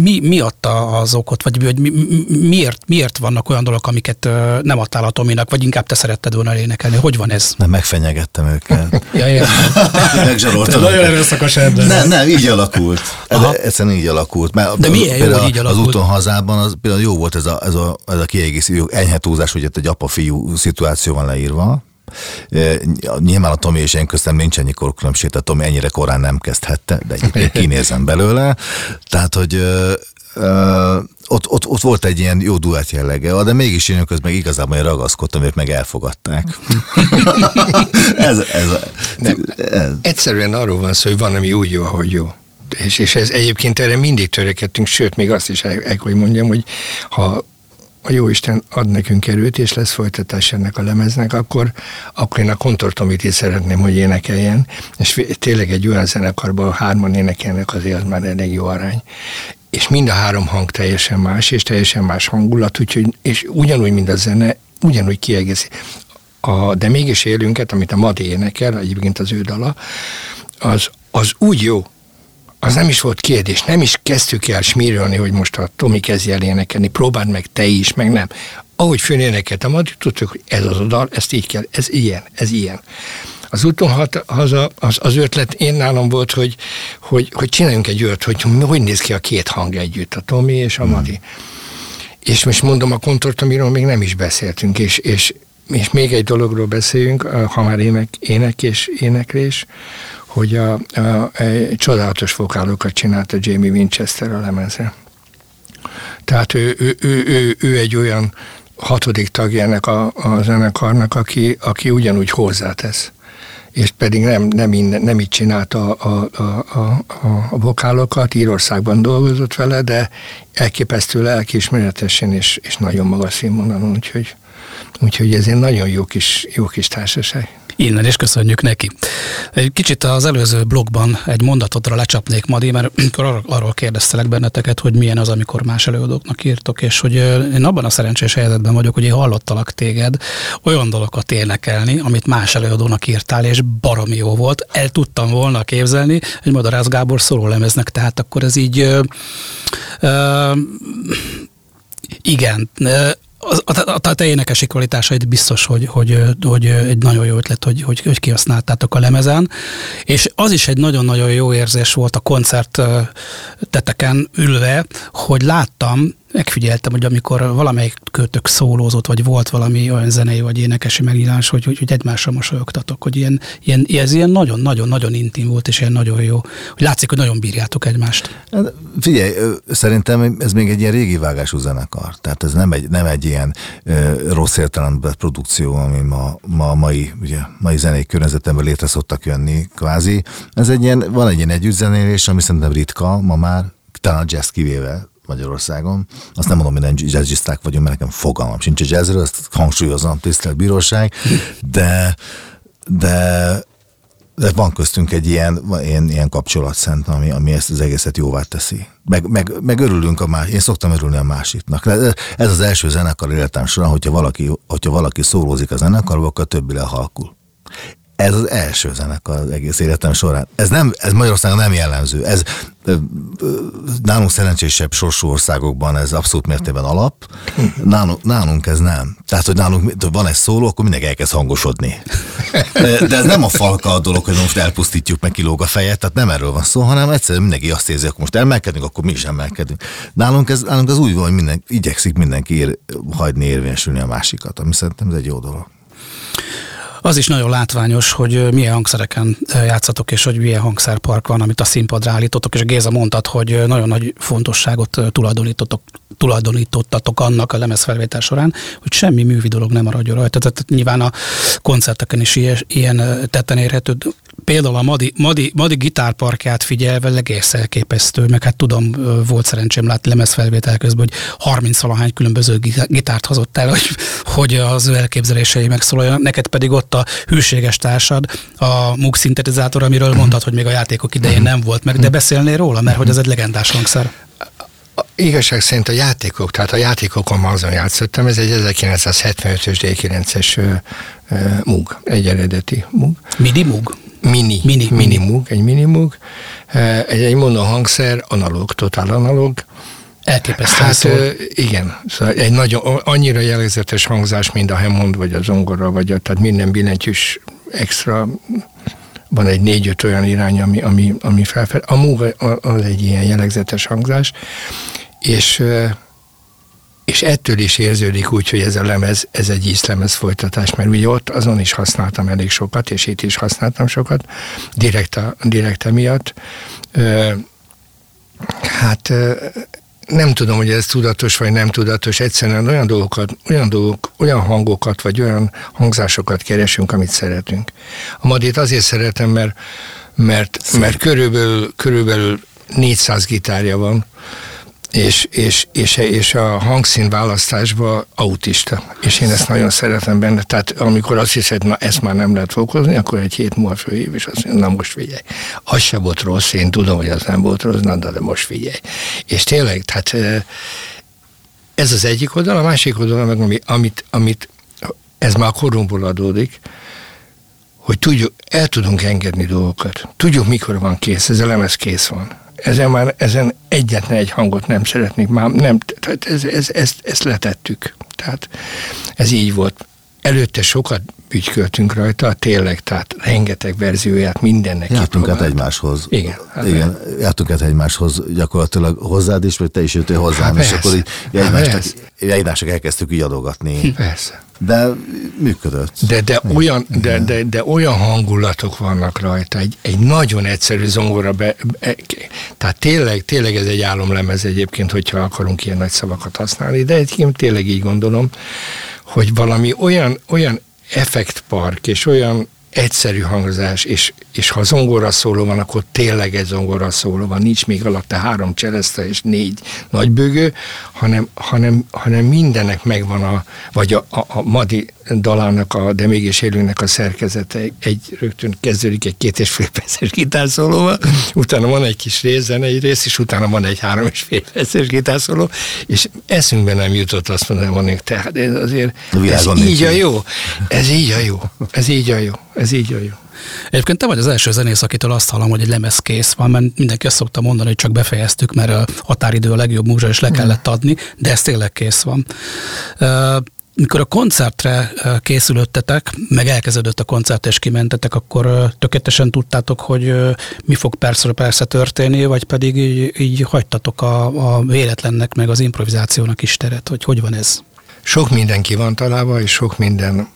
Mi, mi adta az okot, vagy, vagy mi, miért, miért vannak olyan dolgok, amiket nem adtál a Tominak, vagy inkább te szeretted volna énekelni? Hogy van ez? Nem, megfenyegettem őket. ja, Megzsaroltam. Nagyon erőszakos ember. Nem, nem, így alakult. Ez, egyszerűen így alakult. Mert De milyen jó, hogy így alakult? Úton hazában az, például jó volt ez a, ez a, ez a kiegészítő, enyhe túlzás, hogy itt egy apa-fiú szituáció van leírva, Nyilván a Tomi és én köztem nincs ennyi korkülönbség, tehát Tomi ennyire korán nem kezdhette, de egyébként kinézem belőle. Tehát, hogy ö, ott, ott, ott, volt egy ilyen jó duett jellege, de mégis én közben igazából én ragaszkodtam, ők meg elfogadták. ez, ez, nem, ez. Egyszerűen arról van szó, hogy van, ami úgy jó, ahogy jó. És, és ez egyébként erre mindig törekedtünk, sőt, még azt is el, el hogy mondjam, hogy ha a Jóisten ad nekünk erőt, és lesz folytatás ennek a lemeznek, akkor, akkor én a kontortomit is szeretném, hogy énekeljen, és tényleg egy olyan zenekarban hárman énekelnek, azért az már elég jó arány. És mind a három hang teljesen más, és teljesen más hangulat, úgyhogy, és ugyanúgy, mint a zene, ugyanúgy kiegészi. A, de mégis élünket, amit a Madi énekel, egyébként az ő dala, az, az úgy jó, az nem is volt kérdés, nem is kezdtük el smírölni, hogy most a Tomi kezdje el énekelni, próbáld meg te is, meg nem. Ahogy főnénekelt a Madi, tudtuk, hogy ez az a dal, ezt így kell, ez ilyen, ez ilyen. Az úton haza, az, az ötlet én nálam volt, hogy, hogy, hogy csináljunk egy olyat, hogy hogy néz ki a két hang együtt, a Tomi és a Madi. Hmm. És most mondom, a kontort, amiről még nem is beszéltünk, és, és, és még egy dologról beszéljünk, ha már ének, ének és éneklés, hogy a, a, egy csodálatos vokálokat csinálta Jamie Winchester a lemezre. Tehát ő, ő, ő, ő, ő egy olyan hatodik tagjának a, a zenekarnak, aki, aki ugyanúgy hozzátesz. És pedig nem, nem, innen, nem így csinálta a, a, a, a, a vokálokat, Írországban dolgozott vele, de elképesztő lelkiismeretesen és, és nagyon magas színvonalon, úgyhogy, úgyhogy ez egy nagyon jó kis, jó kis társaság. Innen is köszönjük neki. Egy kicsit az előző blogban egy mondatotra lecsapnék, Madi, mert arról, kérdeztelek benneteket, hogy milyen az, amikor más előadóknak írtok, és hogy én abban a szerencsés helyzetben vagyok, hogy én hallottalak téged olyan dolgokat énekelni, amit más előadónak írtál, és baromi jó volt. El tudtam volna képzelni egy Madarász Gábor lemeznek, tehát akkor ez így ö, ö, igen, a, a, a te énekesi kvalitásaid biztos, hogy, hogy, hogy egy nagyon jó ötlet, hogy, hogy, hogy kihasználtátok a lemezen, és az is egy nagyon-nagyon jó érzés volt a koncert teteken ülve, hogy láttam, megfigyeltem, hogy amikor valamelyik kötök szólózott, vagy volt valami olyan zenei vagy énekesi megnyilvánulás, hogy, hogy, hogy egymásra mosolyogtatok, hogy ilyen, ilyen, ez ilyen nagyon-nagyon-nagyon intim volt, és ilyen nagyon jó. Hogy látszik, hogy nagyon bírjátok egymást. Hát, figyelj, szerintem ez még egy ilyen régi vágású zenekar. Tehát ez nem egy, nem egy ilyen rossz értelemben produkció, ami ma, ma mai, ugye, mai zenei környezetemben létre szoktak jönni, kvázi. Ez egy ilyen, van egy ilyen együttzenélés, ami szerintem ritka ma már, talán a jazz kivéve, Magyarországon. Azt nem mondom, nem jazzisták vagyunk, mert nekem fogalmam sincs a jazzről, ezt hangsúlyozom, tisztelt bíróság, de, de de van köztünk egy ilyen, ilyen, ilyen kapcsolatszent, ami, ami ezt az egészet jóvá teszi. Meg, meg, meg örülünk a más, én szoktam örülni a másiknak. Ez az első zenekar életem során, hogyha valaki, hogyha valaki szólózik a zenekarba, akkor a többi lehalkul. Ez az első zenekar az egész életem során. Ez, nem, ez Magyarországon nem jellemző. Ez nálunk szerencsésebb sorsú országokban ez abszolút mértében alap. Nálunk, nálunk ez nem. Tehát, hogy nálunk van egy szóló, akkor mindenki elkezd hangosodni. De ez nem a falka a dolog, hogy most elpusztítjuk, meg kilóg a fejet, tehát nem erről van szó, hanem egyszerűen mindenki azt érzi, hogy most emelkedünk, akkor mi is emelkedünk. Nálunk ez, nálunk ez úgy van, hogy minden, igyekszik mindenki ér, hagyni érvényesülni a másikat, ami szerintem ez egy jó dolog. Az is nagyon látványos, hogy milyen hangszereken játszatok, és hogy milyen hangszerpark van, amit a színpadra állítotok, és Géza mondtad, hogy nagyon nagy fontosságot tulajdonítotok, tulajdonítottatok annak a lemezfelvétel során, hogy semmi művi dolog nem maradjon rajta. Tehát nyilván a koncerteken is ilyen, ilyen tetten érhető. Például a Madi, Madi, Madi gitárparkját figyelve egész elképesztő, meg hát tudom, volt szerencsém látni lemezfelvétel közben, hogy 30 valahány különböző gitárt hozott el, hogy, hogy az ő elképzelései megszólaljanak. Neked pedig ott a hűséges társad, a MUG szintetizátor, amiről mhm. mondtad, hogy még a játékok idején mhm. nem volt meg, de beszélnél róla, mert hogy ez egy legendás hangszer. Igazság szerint a játékok, tehát a játékokon azon játszottam, ez egy 1975-ös D9-es MUG, egy eredeti MUG. Midi MUG? Mini, mini, mini MUG, egy mini MUG. Egy, egy monohangszer, analóg, totál analóg. Elképesztő. Hát szól. igen, szóval egy nagyon, annyira jellegzetes hangzás, mint a Hammond, vagy a zongora, vagy a, tehát minden billentyűs extra van egy négy-öt olyan irány, ami, ami, ami felfel. A Moog az egy ilyen jellegzetes hangzás, és és ettől is érződik úgy, hogy ez a lemez, ez egy ízlemez folytatás, mert ugye ott azon is használtam elég sokat, és itt is használtam sokat, direkt, a, direkt emiatt. Hát nem tudom, hogy ez tudatos vagy nem tudatos, egyszerűen olyan dolgokat, olyan dolgok, olyan hangokat, vagy olyan hangzásokat keresünk, amit szeretünk. A Madét azért szeretem, mert, mert, mert körülbelül, körülbelül 400 gitárja van, és, és, és, és a hangszín választásban autista. És én ezt nagyon szeretem benne. Tehát amikor azt hiszed, na ezt már nem lehet fokozni, akkor egy hét múlva fölhív, és azt mondja, na most figyelj. Az se volt rossz, én tudom, hogy az nem volt rossz, na, de most figyelj. És tényleg, tehát ez az egyik oldal, a másik oldal, meg ami, amit, amit ez már a korunkból adódik, hogy tudjuk, el tudunk engedni dolgokat. Tudjuk, mikor van kész, ez a lemez kész van ezen már ezen egyetlen egy hangot nem szeretnék, már nem, tehát ez, ez, ezt, ezt letettük. Tehát ez így volt. Előtte sokat ügyköltünk rajta, tényleg, tehát rengeteg verzióját mindennek Jártunk át egymáshoz. Igen. Hát Igen, jártunk át egymáshoz gyakorlatilag hozzád is, vagy te is jöttél hozzám, hát és akkor így egymásnak, egymásnak elkezdtük így adogatni. Persze. De működött. De, de, olyan, de, de, de olyan hangulatok vannak rajta, egy, egy nagyon egyszerű zongora, be, be, tehát tényleg, tényleg ez egy álomlemez egyébként, hogyha akarunk ilyen nagy szavakat használni, de egyébként tényleg így gondolom, hogy valami olyan, olyan effektpark, és olyan egyszerű hangzás, és, és ha zongora szóló van, akkor tényleg egy zongora szóló van, nincs még alatta három csereszte és négy nagybőgő, hanem, hanem, hanem mindennek megvan a, vagy a, a, a Madi dalának, a De mégis élőnek a szerkezete. Egy rögtön kezdődik egy két és fél perces gitárszólóval, utána van egy kis rész, egy rész, és utána van egy három és fél perces gitárszóló, és eszünkbe nem jutott azt mondani, hogy tehát ez azért, ez így a jó, ez így a jó, ez így a jó, ez így a jó. Egyébként te vagy az első zenész, akitől azt hallom, hogy egy lemez kész van, mert mindenki azt szokta mondani, hogy csak befejeztük, mert a határidő a legjobb múzsa, és le kellett adni, de ez tényleg kész van mikor a koncertre készülöttetek, meg elkezdődött a koncert és kimentetek, akkor tökéletesen tudtátok, hogy mi fog persze persze történni, vagy pedig így, így hagytatok a, a véletlennek, meg az improvizációnak is teret, hogy hogy van ez? Sok mindenki van találva, és sok minden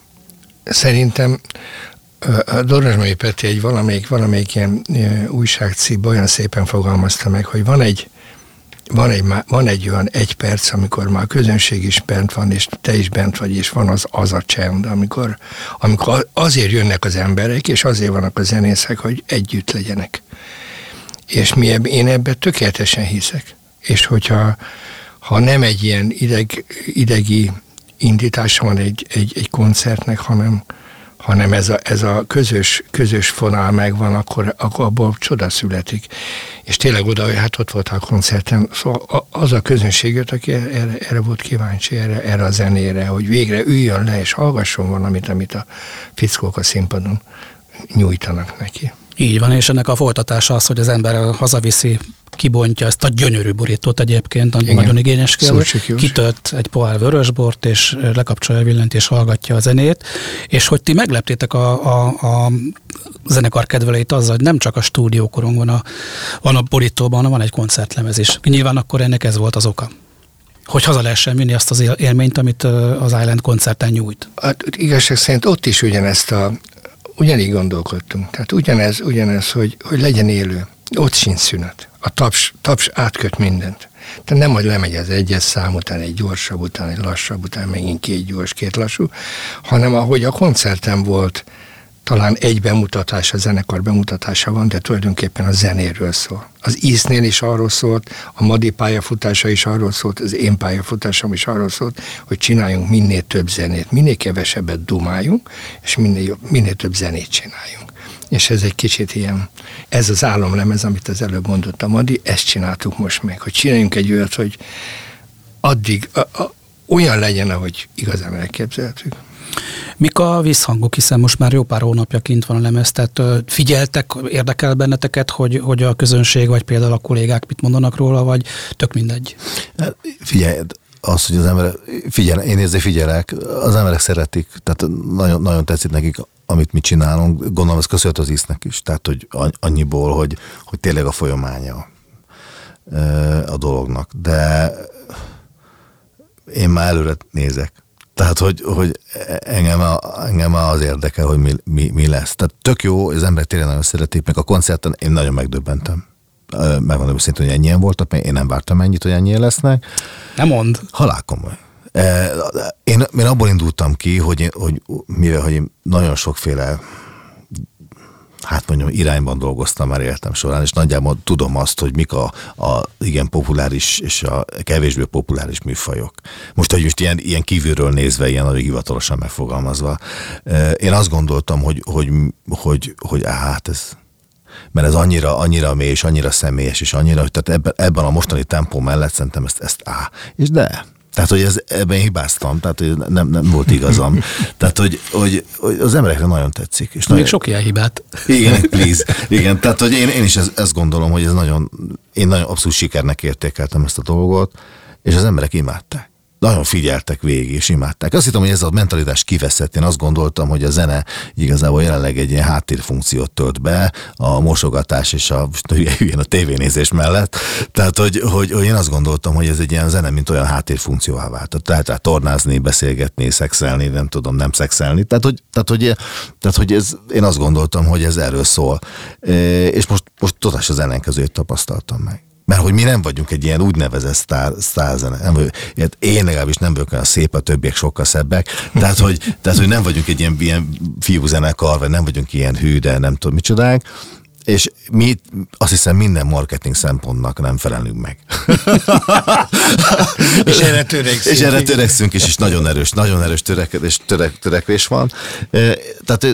szerintem a Dorosmai Peti egy valamelyik, valamelyik ilyen újságcikkben olyan szépen fogalmazta meg, hogy van egy, van egy, van egy olyan egy perc, amikor már a közönség is bent van, és te is bent vagy, és van az, az a csend, amikor, amikor azért jönnek az emberek, és azért vannak a zenészek, hogy együtt legyenek. És mi ebb, én ebben tökéletesen hiszek. És hogyha ha nem egy ilyen ideg, idegi indítása van egy, egy, egy koncertnek, hanem, hanem ez a, ez a közös, közös fonál megvan, akkor, akkor abból csoda születik. És tényleg oda, hát ott volt a koncerten, szóval az a közönség jött, aki erre, erre volt kíváncsi, erre, erre a zenére, hogy végre üljön le és hallgasson valamit, amit a fickók a színpadon nyújtanak neki. Így van, és ennek a folytatása az, hogy az ember hazaviszi, kibontja ezt a gyönyörű borítót egyébként, Igen. nagyon igényes kell, kitölt egy pohár vörösbort, és lekapcsolja a villant, és hallgatja a zenét, és hogy ti megleptétek a, a, a zenekar kedveleit azzal, hogy nem csak a stúdiókorong van a, van a borítóban, hanem van egy koncertlemez is. Nyilván akkor ennek ez volt az oka. hogy haza lehessen vinni azt az élményt, amit az Island koncerten nyújt. Hát, igazság szerint ott is ugyanezt a, ugyanígy gondolkodtunk. Tehát ugyanez, ugyanez hogy, hogy legyen élő. Ott sincs szünet. A taps, taps átköt mindent. Tehát nem, hogy lemegy az egyes szám után, egy gyorsabb után, egy lassabb után, megint két gyors, két lassú, hanem ahogy a koncerten volt, talán egy bemutatás, a zenekar bemutatása van, de tulajdonképpen a zenéről szól. Az íznél is arról szólt, a Madi pályafutása is arról szólt, az én pályafutásom is arról szólt, hogy csináljunk minél több zenét, minél kevesebbet dumáljunk, és minél, jobb, minél több zenét csináljunk. És ez egy kicsit ilyen, ez az álomlemez, amit az előbb mondott a Madi, ezt csináltuk most meg, hogy csináljunk egy olyat, hogy addig a, a, olyan legyen, ahogy igazán elképzeltük. Mik a visszhangok, hiszen most már jó pár hónapja kint van a lemez, tehát figyeltek, érdekel benneteket, hogy, hogy a közönség, vagy például a kollégák mit mondanak róla, vagy tök mindegy? Figyelj, az, hogy az ember, figyel, én ezért figyelek, az emberek szeretik, tehát nagyon, nagyon tetszik nekik, amit mi csinálunk, gondolom ez köszönhet az íznek is, tehát hogy annyiból, hogy, hogy tényleg a folyamánya a dolognak, de én már előre nézek. Tehát, hogy, hogy engem, a, engem az érdekel, hogy mi, mi, mi lesz. Tehát tök jó, az emberek tényleg nagyon szeretik, meg a koncerten én nagyon megdöbbentem. Megmondom őszintén, hogy ennyien voltak, mert én nem vártam ennyit, hogy ennyien lesznek. Nem mond. Halál komoly. Én, én abból indultam ki, hogy, hogy mivel hogy én nagyon sokféle hát mondjam, irányban dolgoztam már életem során, és nagyjából tudom azt, hogy mik a, a igen populáris és a kevésbé populáris műfajok. Most, hogy most ilyen, ilyen kívülről nézve, ilyen nagyon hivatalosan megfogalmazva, én azt gondoltam, hogy, hogy, hogy, hogy á, hát ez, mert ez annyira, annyira mély, és annyira személyes, és annyira, hogy tehát ebben, ebben a mostani tempó mellett szerintem ezt, ezt á. És de, tehát, hogy ez, ebben hibáztam, tehát hogy nem, nem volt igazam. tehát, hogy, hogy, hogy az emberekre nagyon tetszik. És Még nagyon, sok ilyen hibát. Igen, please. Igen, tehát, hogy én, én is ezt, ezt gondolom, hogy ez nagyon, én nagyon abszolút sikernek értékeltem ezt a dolgot, és az emberek imádták nagyon figyeltek végig, és imádták. Azt hittem, hogy ez a mentalitás kiveszett. Én azt gondoltam, hogy a zene igazából jelenleg egy ilyen háttérfunkciót tölt be, a mosogatás és a, a tévénézés mellett. Tehát, hogy, hogy, hogy, én azt gondoltam, hogy ez egy ilyen zene, mint olyan háttérfunkcióvá vált. Tehát rá tornázni, beszélgetni, szexelni, nem tudom, nem szexelni. Tehát, hogy, tehát, hogy, tehát, hogy ez, én azt gondoltam, hogy ez erről szól. És most, most totális az ellenkezőt tapasztaltam meg. Mert hogy mi nem vagyunk egy ilyen úgynevezett sztár, sztárzene. Nem én legalábbis nem vagyok olyan szép, a többiek sokkal szebbek. Tehát, hogy, tehát, hogy nem vagyunk egy ilyen, ilyen fiúzenekar, vagy nem vagyunk ilyen hű, de nem tudom micsodák és mi azt hiszem minden marketing szempontnak nem felelünk meg. és erre törekszünk. És erre törekszünk is, és nagyon erős, nagyon erős törekedés, törek, törekvés van. Tehát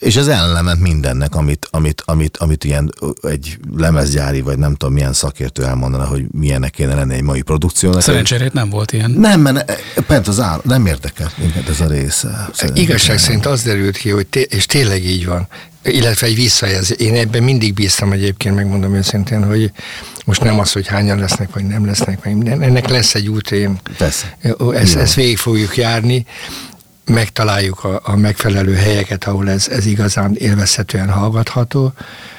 és ez ellenment mindennek, amit, amit, amit, amit ilyen egy lemezgyári, vagy nem tudom milyen szakértő elmondana, hogy milyennek kéne lenni egy mai produkciónak. Szerencsére nem volt ilyen. Nem, mert pont az áll, nem érdekel minket ez a része. Szerintem. Igazság szerint az derült ki, hogy té- és tényleg így van, illetve egy visszajelzés. Én ebben mindig bíztam egyébként, megmondom őszintén, hogy most nem az, hogy hányan lesznek, vagy nem lesznek, vagy ennek lesz egy út, én Persze. ezt, ezt végig fogjuk járni, megtaláljuk a, a megfelelő helyeket, ahol ez, ez igazán élvezhetően hallgatható,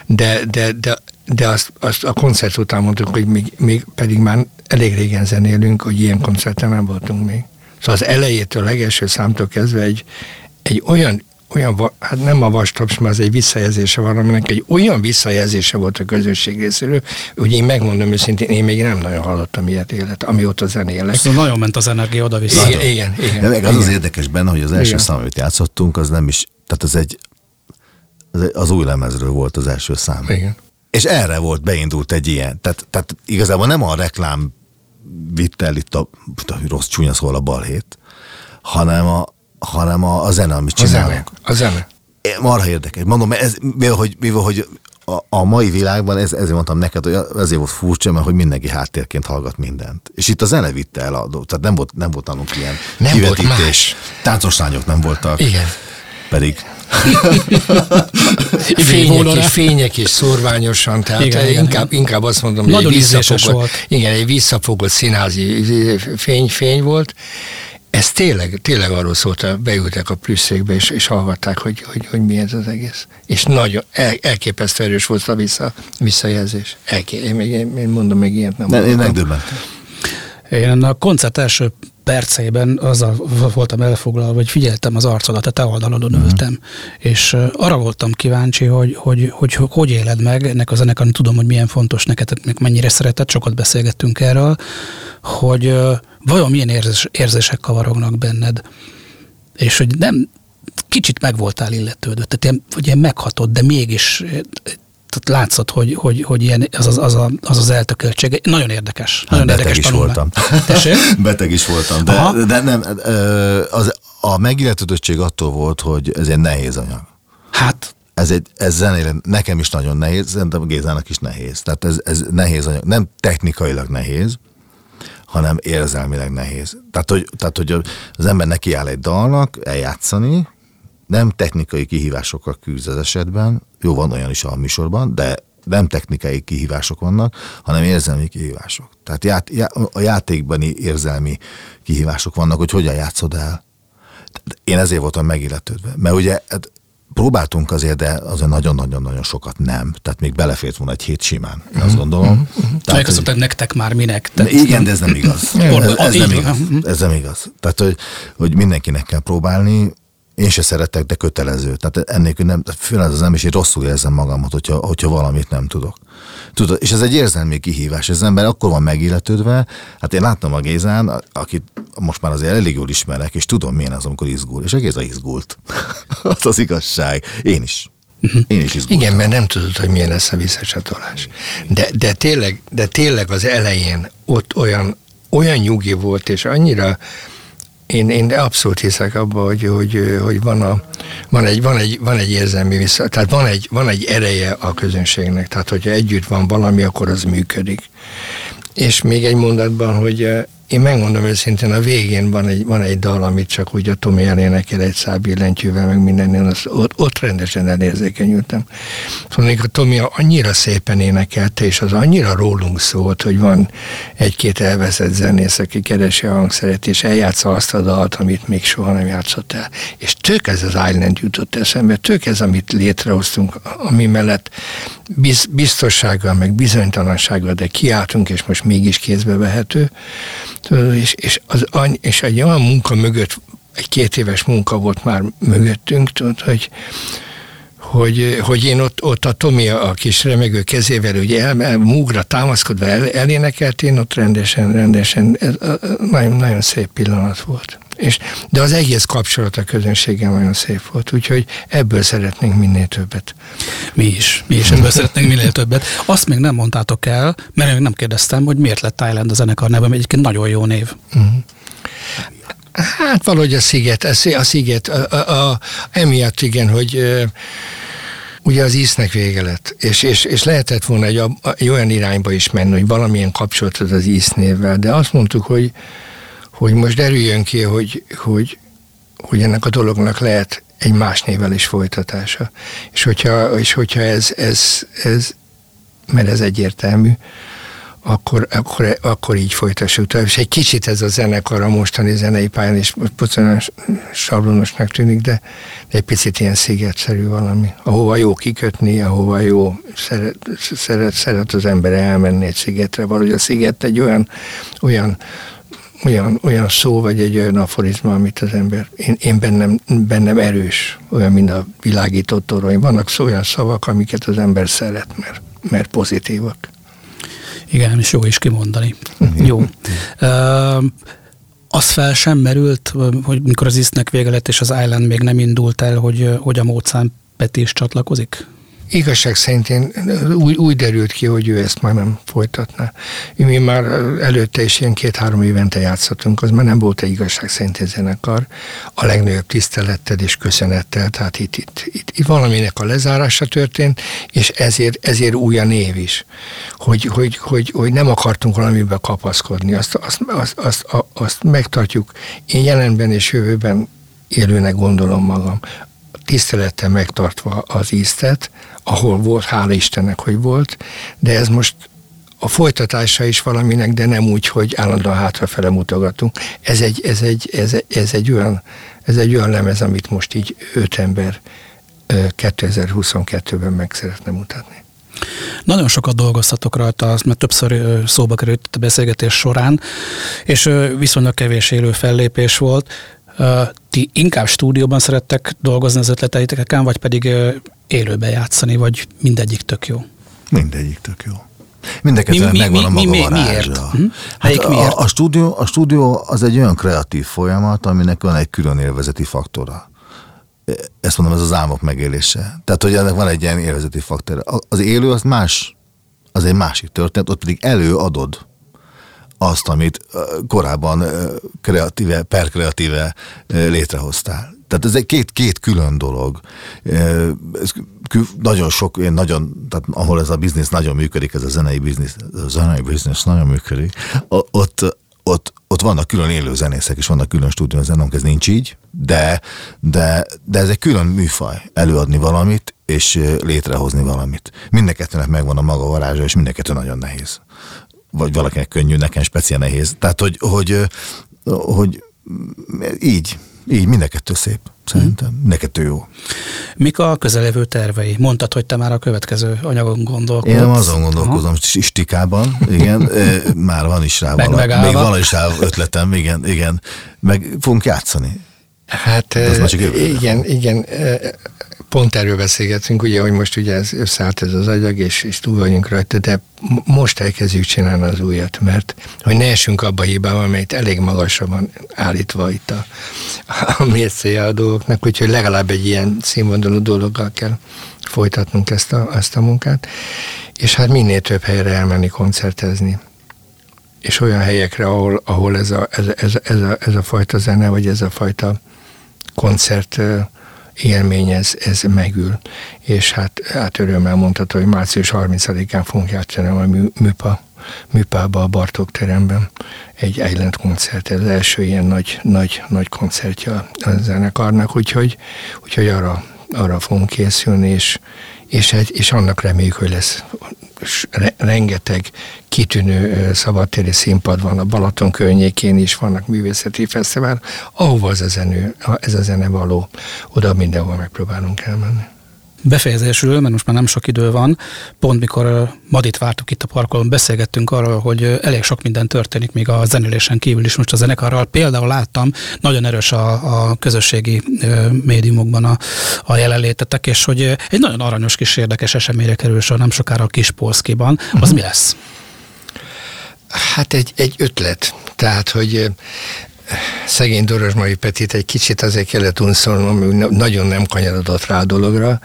de, de, de, de azt, azt a koncert után mondtuk, hogy még, még pedig már elég régen zenélünk, hogy ilyen koncerten nem voltunk még. Szóval az elejétől, legelső számtól kezdve egy, egy olyan olyan, hát nem a vastaps, mert az egy visszajelzése van, aminek egy olyan visszajelzése volt a közösség részéről, hogy én megmondom őszintén, én még nem nagyon hallottam ilyet élet, amióta zenélek. Szóval nagyon ment az energia oda-vissza. Igen, igen, igen. De meg az igen. az érdekes benne, hogy az első igen. szám, amit játszottunk, az nem is, tehát az egy, az új lemezről volt az első szám. Igen. És erre volt, beindult egy ilyen. Tehát, tehát igazából nem a reklám vitt el itt a, a rossz csúnya szól a balhét, hanem a, hanem a, a zene, amit csinálunk. A zene. Marha érdekes. Mondom, ez, mivel, hogy, mivel, hogy a, a mai világban, ez, ezért mondtam neked, hogy ezért volt furcsa, mert hogy mindenki háttérként hallgat mindent. És itt a zene vitte el a dolgot, tehát nem volt, nem volt nálunk ilyen nem kivetítés. Volt más. Táncos lányok nem voltak. Igen. Pedig. fények, és, fények és szorványosan, tehát igen, inkább, igen. inkább azt mondom, hogy egy visszafogott, volt. Igen, egy visszafogott színházi fény, fény volt, ez tényleg, tényleg arról szólt, beültek a plüsszékbe, és, és hallgatták, hogy, hogy, hogy mi ez az egész. És nagyon, el, elképesztő erős volt a vissza, visszajelzés. Elké, én, még, én mondom, még ilyet nem Nem, én megdöbbentem. Én a koncert első perceiben azzal voltam elfoglalva, hogy figyeltem az arcodat, a te oldalodon uh-huh. ültem, és arra voltam kíváncsi, hogy hogy, hogy hogy, hogy éled meg ennek a zenekarnak, tudom, hogy milyen fontos neked, mennyire szereted, sokat beszélgettünk erről, hogy vajon milyen érzés, érzések kavarognak benned, és hogy nem, kicsit meg voltál illetődött, tehát ilyen, hogy ilyen meghatott, de mégis tehát látszott, hogy, hogy, hogy ilyen, az, az, az, az, az eltököltség. Nagyon érdekes. Nagyon hát érdekes beteg is voltam. beteg is voltam, de, de nem, az, a megilletődöttség attól volt, hogy ez egy nehéz anyag. Hát ez, egy, ez zenére nekem is nagyon nehéz, szerintem Gézának is nehéz. Tehát ez, ez nehéz anyag. Nem technikailag nehéz, hanem érzelmileg nehéz. Tehát hogy, tehát, hogy az ember nekiáll egy dalnak eljátszani, nem technikai kihívásokkal küzd az esetben, jó, van olyan is a műsorban, de nem technikai kihívások vannak, hanem érzelmi kihívások. Tehát ját, já, a játékbani érzelmi kihívások vannak, hogy hogyan játszod el. Én ezért voltam megilletődve. Mert ugye hát próbáltunk azért, de azért nagyon-nagyon-nagyon sokat nem. Tehát még belefért volna egy hét simán, mm-hmm. azt gondolom. Mm-hmm. Tehát, azt mondtad, nektek már minek. Tehát... Igen, de ez nem igaz. ez, ez, nem igaz. ez nem igaz. Tehát, hogy, hogy mindenkinek kell próbálni, én se szeretek, de kötelező. Tehát ennélkül nem, főleg az nem is, hogy rosszul érzem magamat, hogyha, hogyha valamit nem tudok. Tudod, és ez egy érzelmi kihívás. Ez ember akkor van megilletődve. Hát én láttam a Gézán, akit most már azért elég jól ismerek, és tudom milyen az, amikor izgul. És a Géza izgult. az az igazság. Én is. Én is izgultam. Igen, mert nem tudod, hogy milyen lesz a visszacsatolás. De, de, tényleg, de tényleg az elején ott olyan, olyan nyugi volt, és annyira én, én abszolút hiszek abba, hogy, hogy, hogy van, a, van, egy, van, egy, van egy érzelmi vissza, tehát van egy, van egy ereje a közönségnek, tehát hogyha együtt van valami, akkor az működik. És még egy mondatban, hogy én megmondom őszintén, a végén van egy, van egy dal, amit csak úgy a Tomi elénekel egy szábbillentyűvel, meg mindennél, az, ott, ott rendesen elérzékenyültem. Szóval a Tomi annyira szépen énekelte, és az annyira rólunk szólt, hogy van egy-két elveszett zenész, aki keresi a hangszeret, és eljátsza azt a dalt, amit még soha nem játszott el. És tök ez az Island jutott eszembe, tök ez, amit létrehoztunk, ami mellett biz, biztossággal, meg bizonytalansággal, de kiáltunk, és most mégis kézbe vehető, és, és, az, és egy olyan munka mögött, egy két éves munka volt már mögöttünk, tudod, hogy, hogy, hogy én ott, ott a Tomi a kis remegő kezével ugye el, el, múgra támaszkodva el, elénekelt, én ott rendesen, rendesen, ez, nagyon, nagyon szép pillanat volt. És, de az egész kapcsolat a közönséggel nagyon szép volt, úgyhogy ebből szeretnénk minél többet. Mi is, mi is ebből szeretnénk minél többet. Azt még nem mondtátok el, mert én nem kérdeztem, hogy miért lett Thailand a zenekar neve, mert egyébként nagyon jó név. Uh-huh. Hát valahogy a sziget, a sziget, a, a, a, emiatt igen, hogy ugye az íznek vége lett, és, és, és lehetett volna egy, egy olyan irányba is menni, hogy valamilyen kapcsolatot az íznévvel, de azt mondtuk, hogy hogy most derüljön ki, hogy, hogy, hogy ennek a dolognak lehet egy más nével is folytatása. És hogyha, és hogyha ez, ez, ez, mert ez egyértelmű, akkor, akkor, akkor így folytassuk. És egy kicsit ez a zenekar a mostani zenei pályán is pocsosan sablonosnak tűnik, de, de egy picit ilyen szigetszerű valami, ahova jó kikötni, ahova jó szeret, szeret, szeret az ember elmenni egy szigetre. Valahogy a sziget egy olyan, olyan olyan, olyan szó, vagy egy olyan aforizma, amit az ember, én, én bennem, bennem erős, olyan, mint a világított torony. Vannak szó, olyan szavak, amiket az ember szeret, mert, mert pozitívak. Igen, és jó is kimondani. jó. Uh, az fel sem merült, hogy mikor az isznek vége lett, és az Island még nem indult el, hogy, hogy a Mozart Peti is csatlakozik? Igazság szerint én úgy, úgy derült ki, hogy ő ezt már nem folytatná. Mi már előtte is ilyen két-három évente játszottunk, az már nem volt egy igazság szerint egy zenekar. A legnagyobb tisztelettel és köszönettel, tehát itt, itt, itt, itt valaminek a lezárása történt, és ezért, ezért új a név is. Hogy, hogy, hogy, hogy nem akartunk valamibe kapaszkodni, azt, azt, azt, azt, azt megtartjuk. Én jelenben és jövőben élőnek gondolom magam tisztelettel megtartva az íztet, ahol volt, hála Istennek, hogy volt, de ez most a folytatása is valaminek, de nem úgy, hogy állandóan hátrafele mutogatunk. Ez egy, ez egy, ez, ez egy, olyan, ez egy olyan lemez, amit most így öt ember 2022-ben meg szeretne mutatni. Nagyon sokat dolgoztatok rajta, mert többször szóba került a beszélgetés során, és viszonylag kevés élő fellépés volt. Ti inkább stúdióban szerettek dolgozni az ötleteiteken, vagy pedig élőbe játszani, vagy mindegyik tök jó? Mindegyik tök jó. Mindeket megvan a maga mi, mi, miért? Hm? Hát miért? A, a, stúdió, a stúdió az egy olyan kreatív folyamat, aminek van egy külön élvezeti faktora. Ezt mondom, ez az álmok megélése. Tehát, hogy ennek van egy ilyen élvezeti faktor. Az élő az más, az egy másik történet, ott pedig előadod azt, amit korábban kreatíve, perkreatíve létrehoztál. Tehát ez egy két, két külön dolog. Ez nagyon sok, én nagyon, tehát ahol ez a biznisz nagyon működik, ez a zenei biznisz, a zenei biznisz nagyon működik, ott, ott, ott vannak külön élő zenészek, és vannak külön stúdió zenók, ez nincs így, de, de, de ez egy külön műfaj, előadni valamit, és létrehozni valamit. Mindenkettőnek megvan a maga varázsa, és mindenkettő nagyon nehéz. Vagy valakinek könnyű, nekem speciál nehéz. Tehát, hogy, hogy, hogy így, így, mind a kettő szép, szerintem. Hmm. Mind a kettő jó. Mik a közelévő tervei? Mondtad, hogy te már a következő anyagon gondolkodsz. Én azon gondolkozom, Aha. stikában, igen, már van is rá valami, még van is rá ötletem, igen, igen, meg fogunk játszani. Hát igen, igen, pont erről beszélgetünk, ugye, hogy most ugye ez összeállt ez az agyag, és, és túl vagyunk rajta, de most elkezdjük csinálni az újat, mert hogy ne esünk abba a hibába, amelyet elég magasra van állítva itt a, a mércéje a dolgoknak, úgyhogy legalább egy ilyen színvonalú dologgal kell folytatnunk ezt a, ezt a munkát, és hát minél több helyre elmenni koncertezni és olyan helyekre, ahol, ahol ez, a, ez, ez, ez, a, ez a fajta zene, vagy ez a fajta koncert élmény ez, ez megül. És hát, hát örömmel mondható, hogy március 30-án fogunk játszani a műpa, műpába a Bartók teremben egy Island koncert, ez az első ilyen nagy, nagy, nagy koncertje a zenekarnak, úgyhogy, úgyhogy arra, arra fogunk készülni, és, és, egy, és annak reméljük, hogy lesz rengeteg kitűnő szabadtéri színpad van a Balaton környékén is, vannak művészeti fesztivál, ahova ez a, zenő, ez a zene való, oda mindenhol megpróbálunk elmenni. Befejezésül, mert most már nem sok idő van, pont mikor Madit vártuk itt a parkolón, beszélgettünk arról, hogy elég sok minden történik még a zenélésen kívül is most a zenekarral. Például láttam, nagyon erős a, a közösségi médiumokban a, a jelenlétetek, és hogy egy nagyon aranyos kis érdekes eseményre kerül sor nem sokára a Kispolszkiban. Az uh-huh. mi lesz? Hát egy, egy ötlet. Tehát, hogy szegény Dorosmai Petit egy kicsit azért kellett unszolnom, hogy nagyon nem kanyarodott rá a dologra,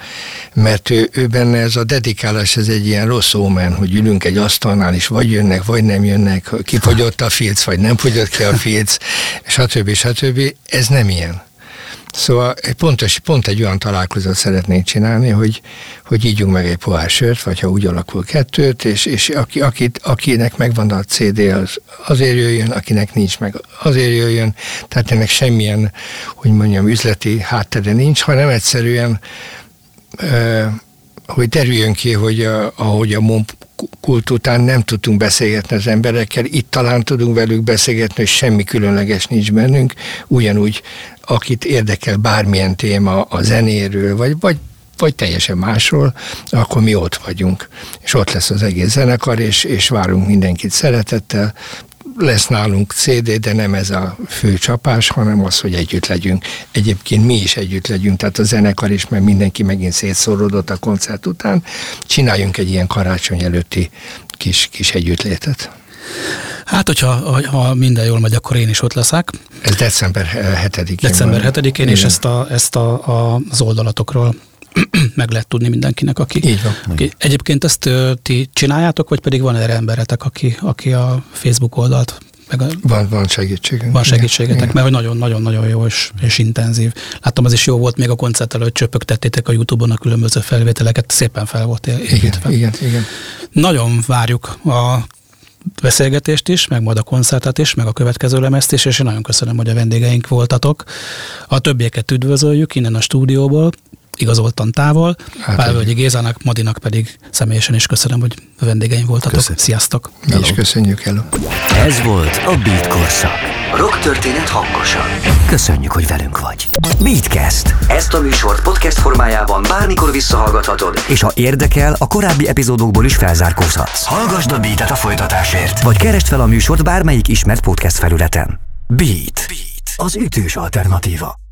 mert ő, ő benne ez a dedikálás, ez egy ilyen rossz ómen, hogy ülünk egy asztalnál, és vagy jönnek, vagy nem jönnek, kifogyott a filc, vagy nem fogyott ki a filc, stb. stb. Ez nem ilyen. Szóval pontos, pont egy olyan találkozót szeretnénk csinálni, hogy, hogy ígyunk meg egy pohár sört, vagy ha úgy alakul kettőt, és, és aki, akit, akinek megvan a CD, az azért jöjjön, akinek nincs meg, azért jöjjön. Tehát ennek semmilyen, hogy mondjam, üzleti háttere nincs, hanem egyszerűen hogy derüljön ki, hogy a, ahogy a kult után nem tudtunk beszélgetni az emberekkel, itt talán tudunk velük beszélgetni, hogy semmi különleges nincs bennünk, ugyanúgy akit érdekel bármilyen téma a zenéről, vagy, vagy vagy teljesen másról, akkor mi ott vagyunk. És ott lesz az egész zenekar, és, és várunk mindenkit szeretettel. Lesz nálunk CD, de nem ez a fő csapás, hanem az, hogy együtt legyünk. Egyébként mi is együtt legyünk, tehát a zenekar is, mert mindenki megint szétszóródott a koncert után. Csináljunk egy ilyen karácsony előtti kis, kis együttlétet. Hát, hogyha ha minden jól megy, akkor én is ott leszek. Ez december 7-én. December 7-én, és ezt, a, ezt a, a, az oldalatokról meg lehet tudni mindenkinek, aki... Így van. Aki, egyébként ezt ti csináljátok, vagy pedig van erre emberetek, aki, aki a Facebook oldalt meg a, van, van segítségünk. Van segítségetek, igen. mert nagyon-nagyon-nagyon jó és, és intenzív. Láttam, az is jó volt, még a koncert előtt csöpögtettétek a Youtube-on a különböző felvételeket, szépen fel volt építve. Igen, igen, igen. Nagyon várjuk a beszélgetést is, meg majd a koncertet is, meg a következő lemezt is, és én nagyon köszönöm, hogy a vendégeink voltatok. A többieket üdvözöljük innen a stúdióból, igazoltan távol. Hát, Pálvölgyi Gézának, Madinak pedig személyesen is köszönöm, hogy vendégeim voltatok. Köszönjük. Sziasztok! Mi is köszönjük el. Ez volt a Beat Korszak. Rock történet hangosan. Köszönjük, hogy velünk vagy. Beatcast. Ezt a műsort podcast formájában bármikor visszahallgathatod, és ha érdekel, a korábbi epizódokból is felzárkózhatsz. Hallgasd a Beat-et a folytatásért, vagy keresd fel a műsort bármelyik ismert podcast felületen. Beat. Beat. Az ütős alternatíva.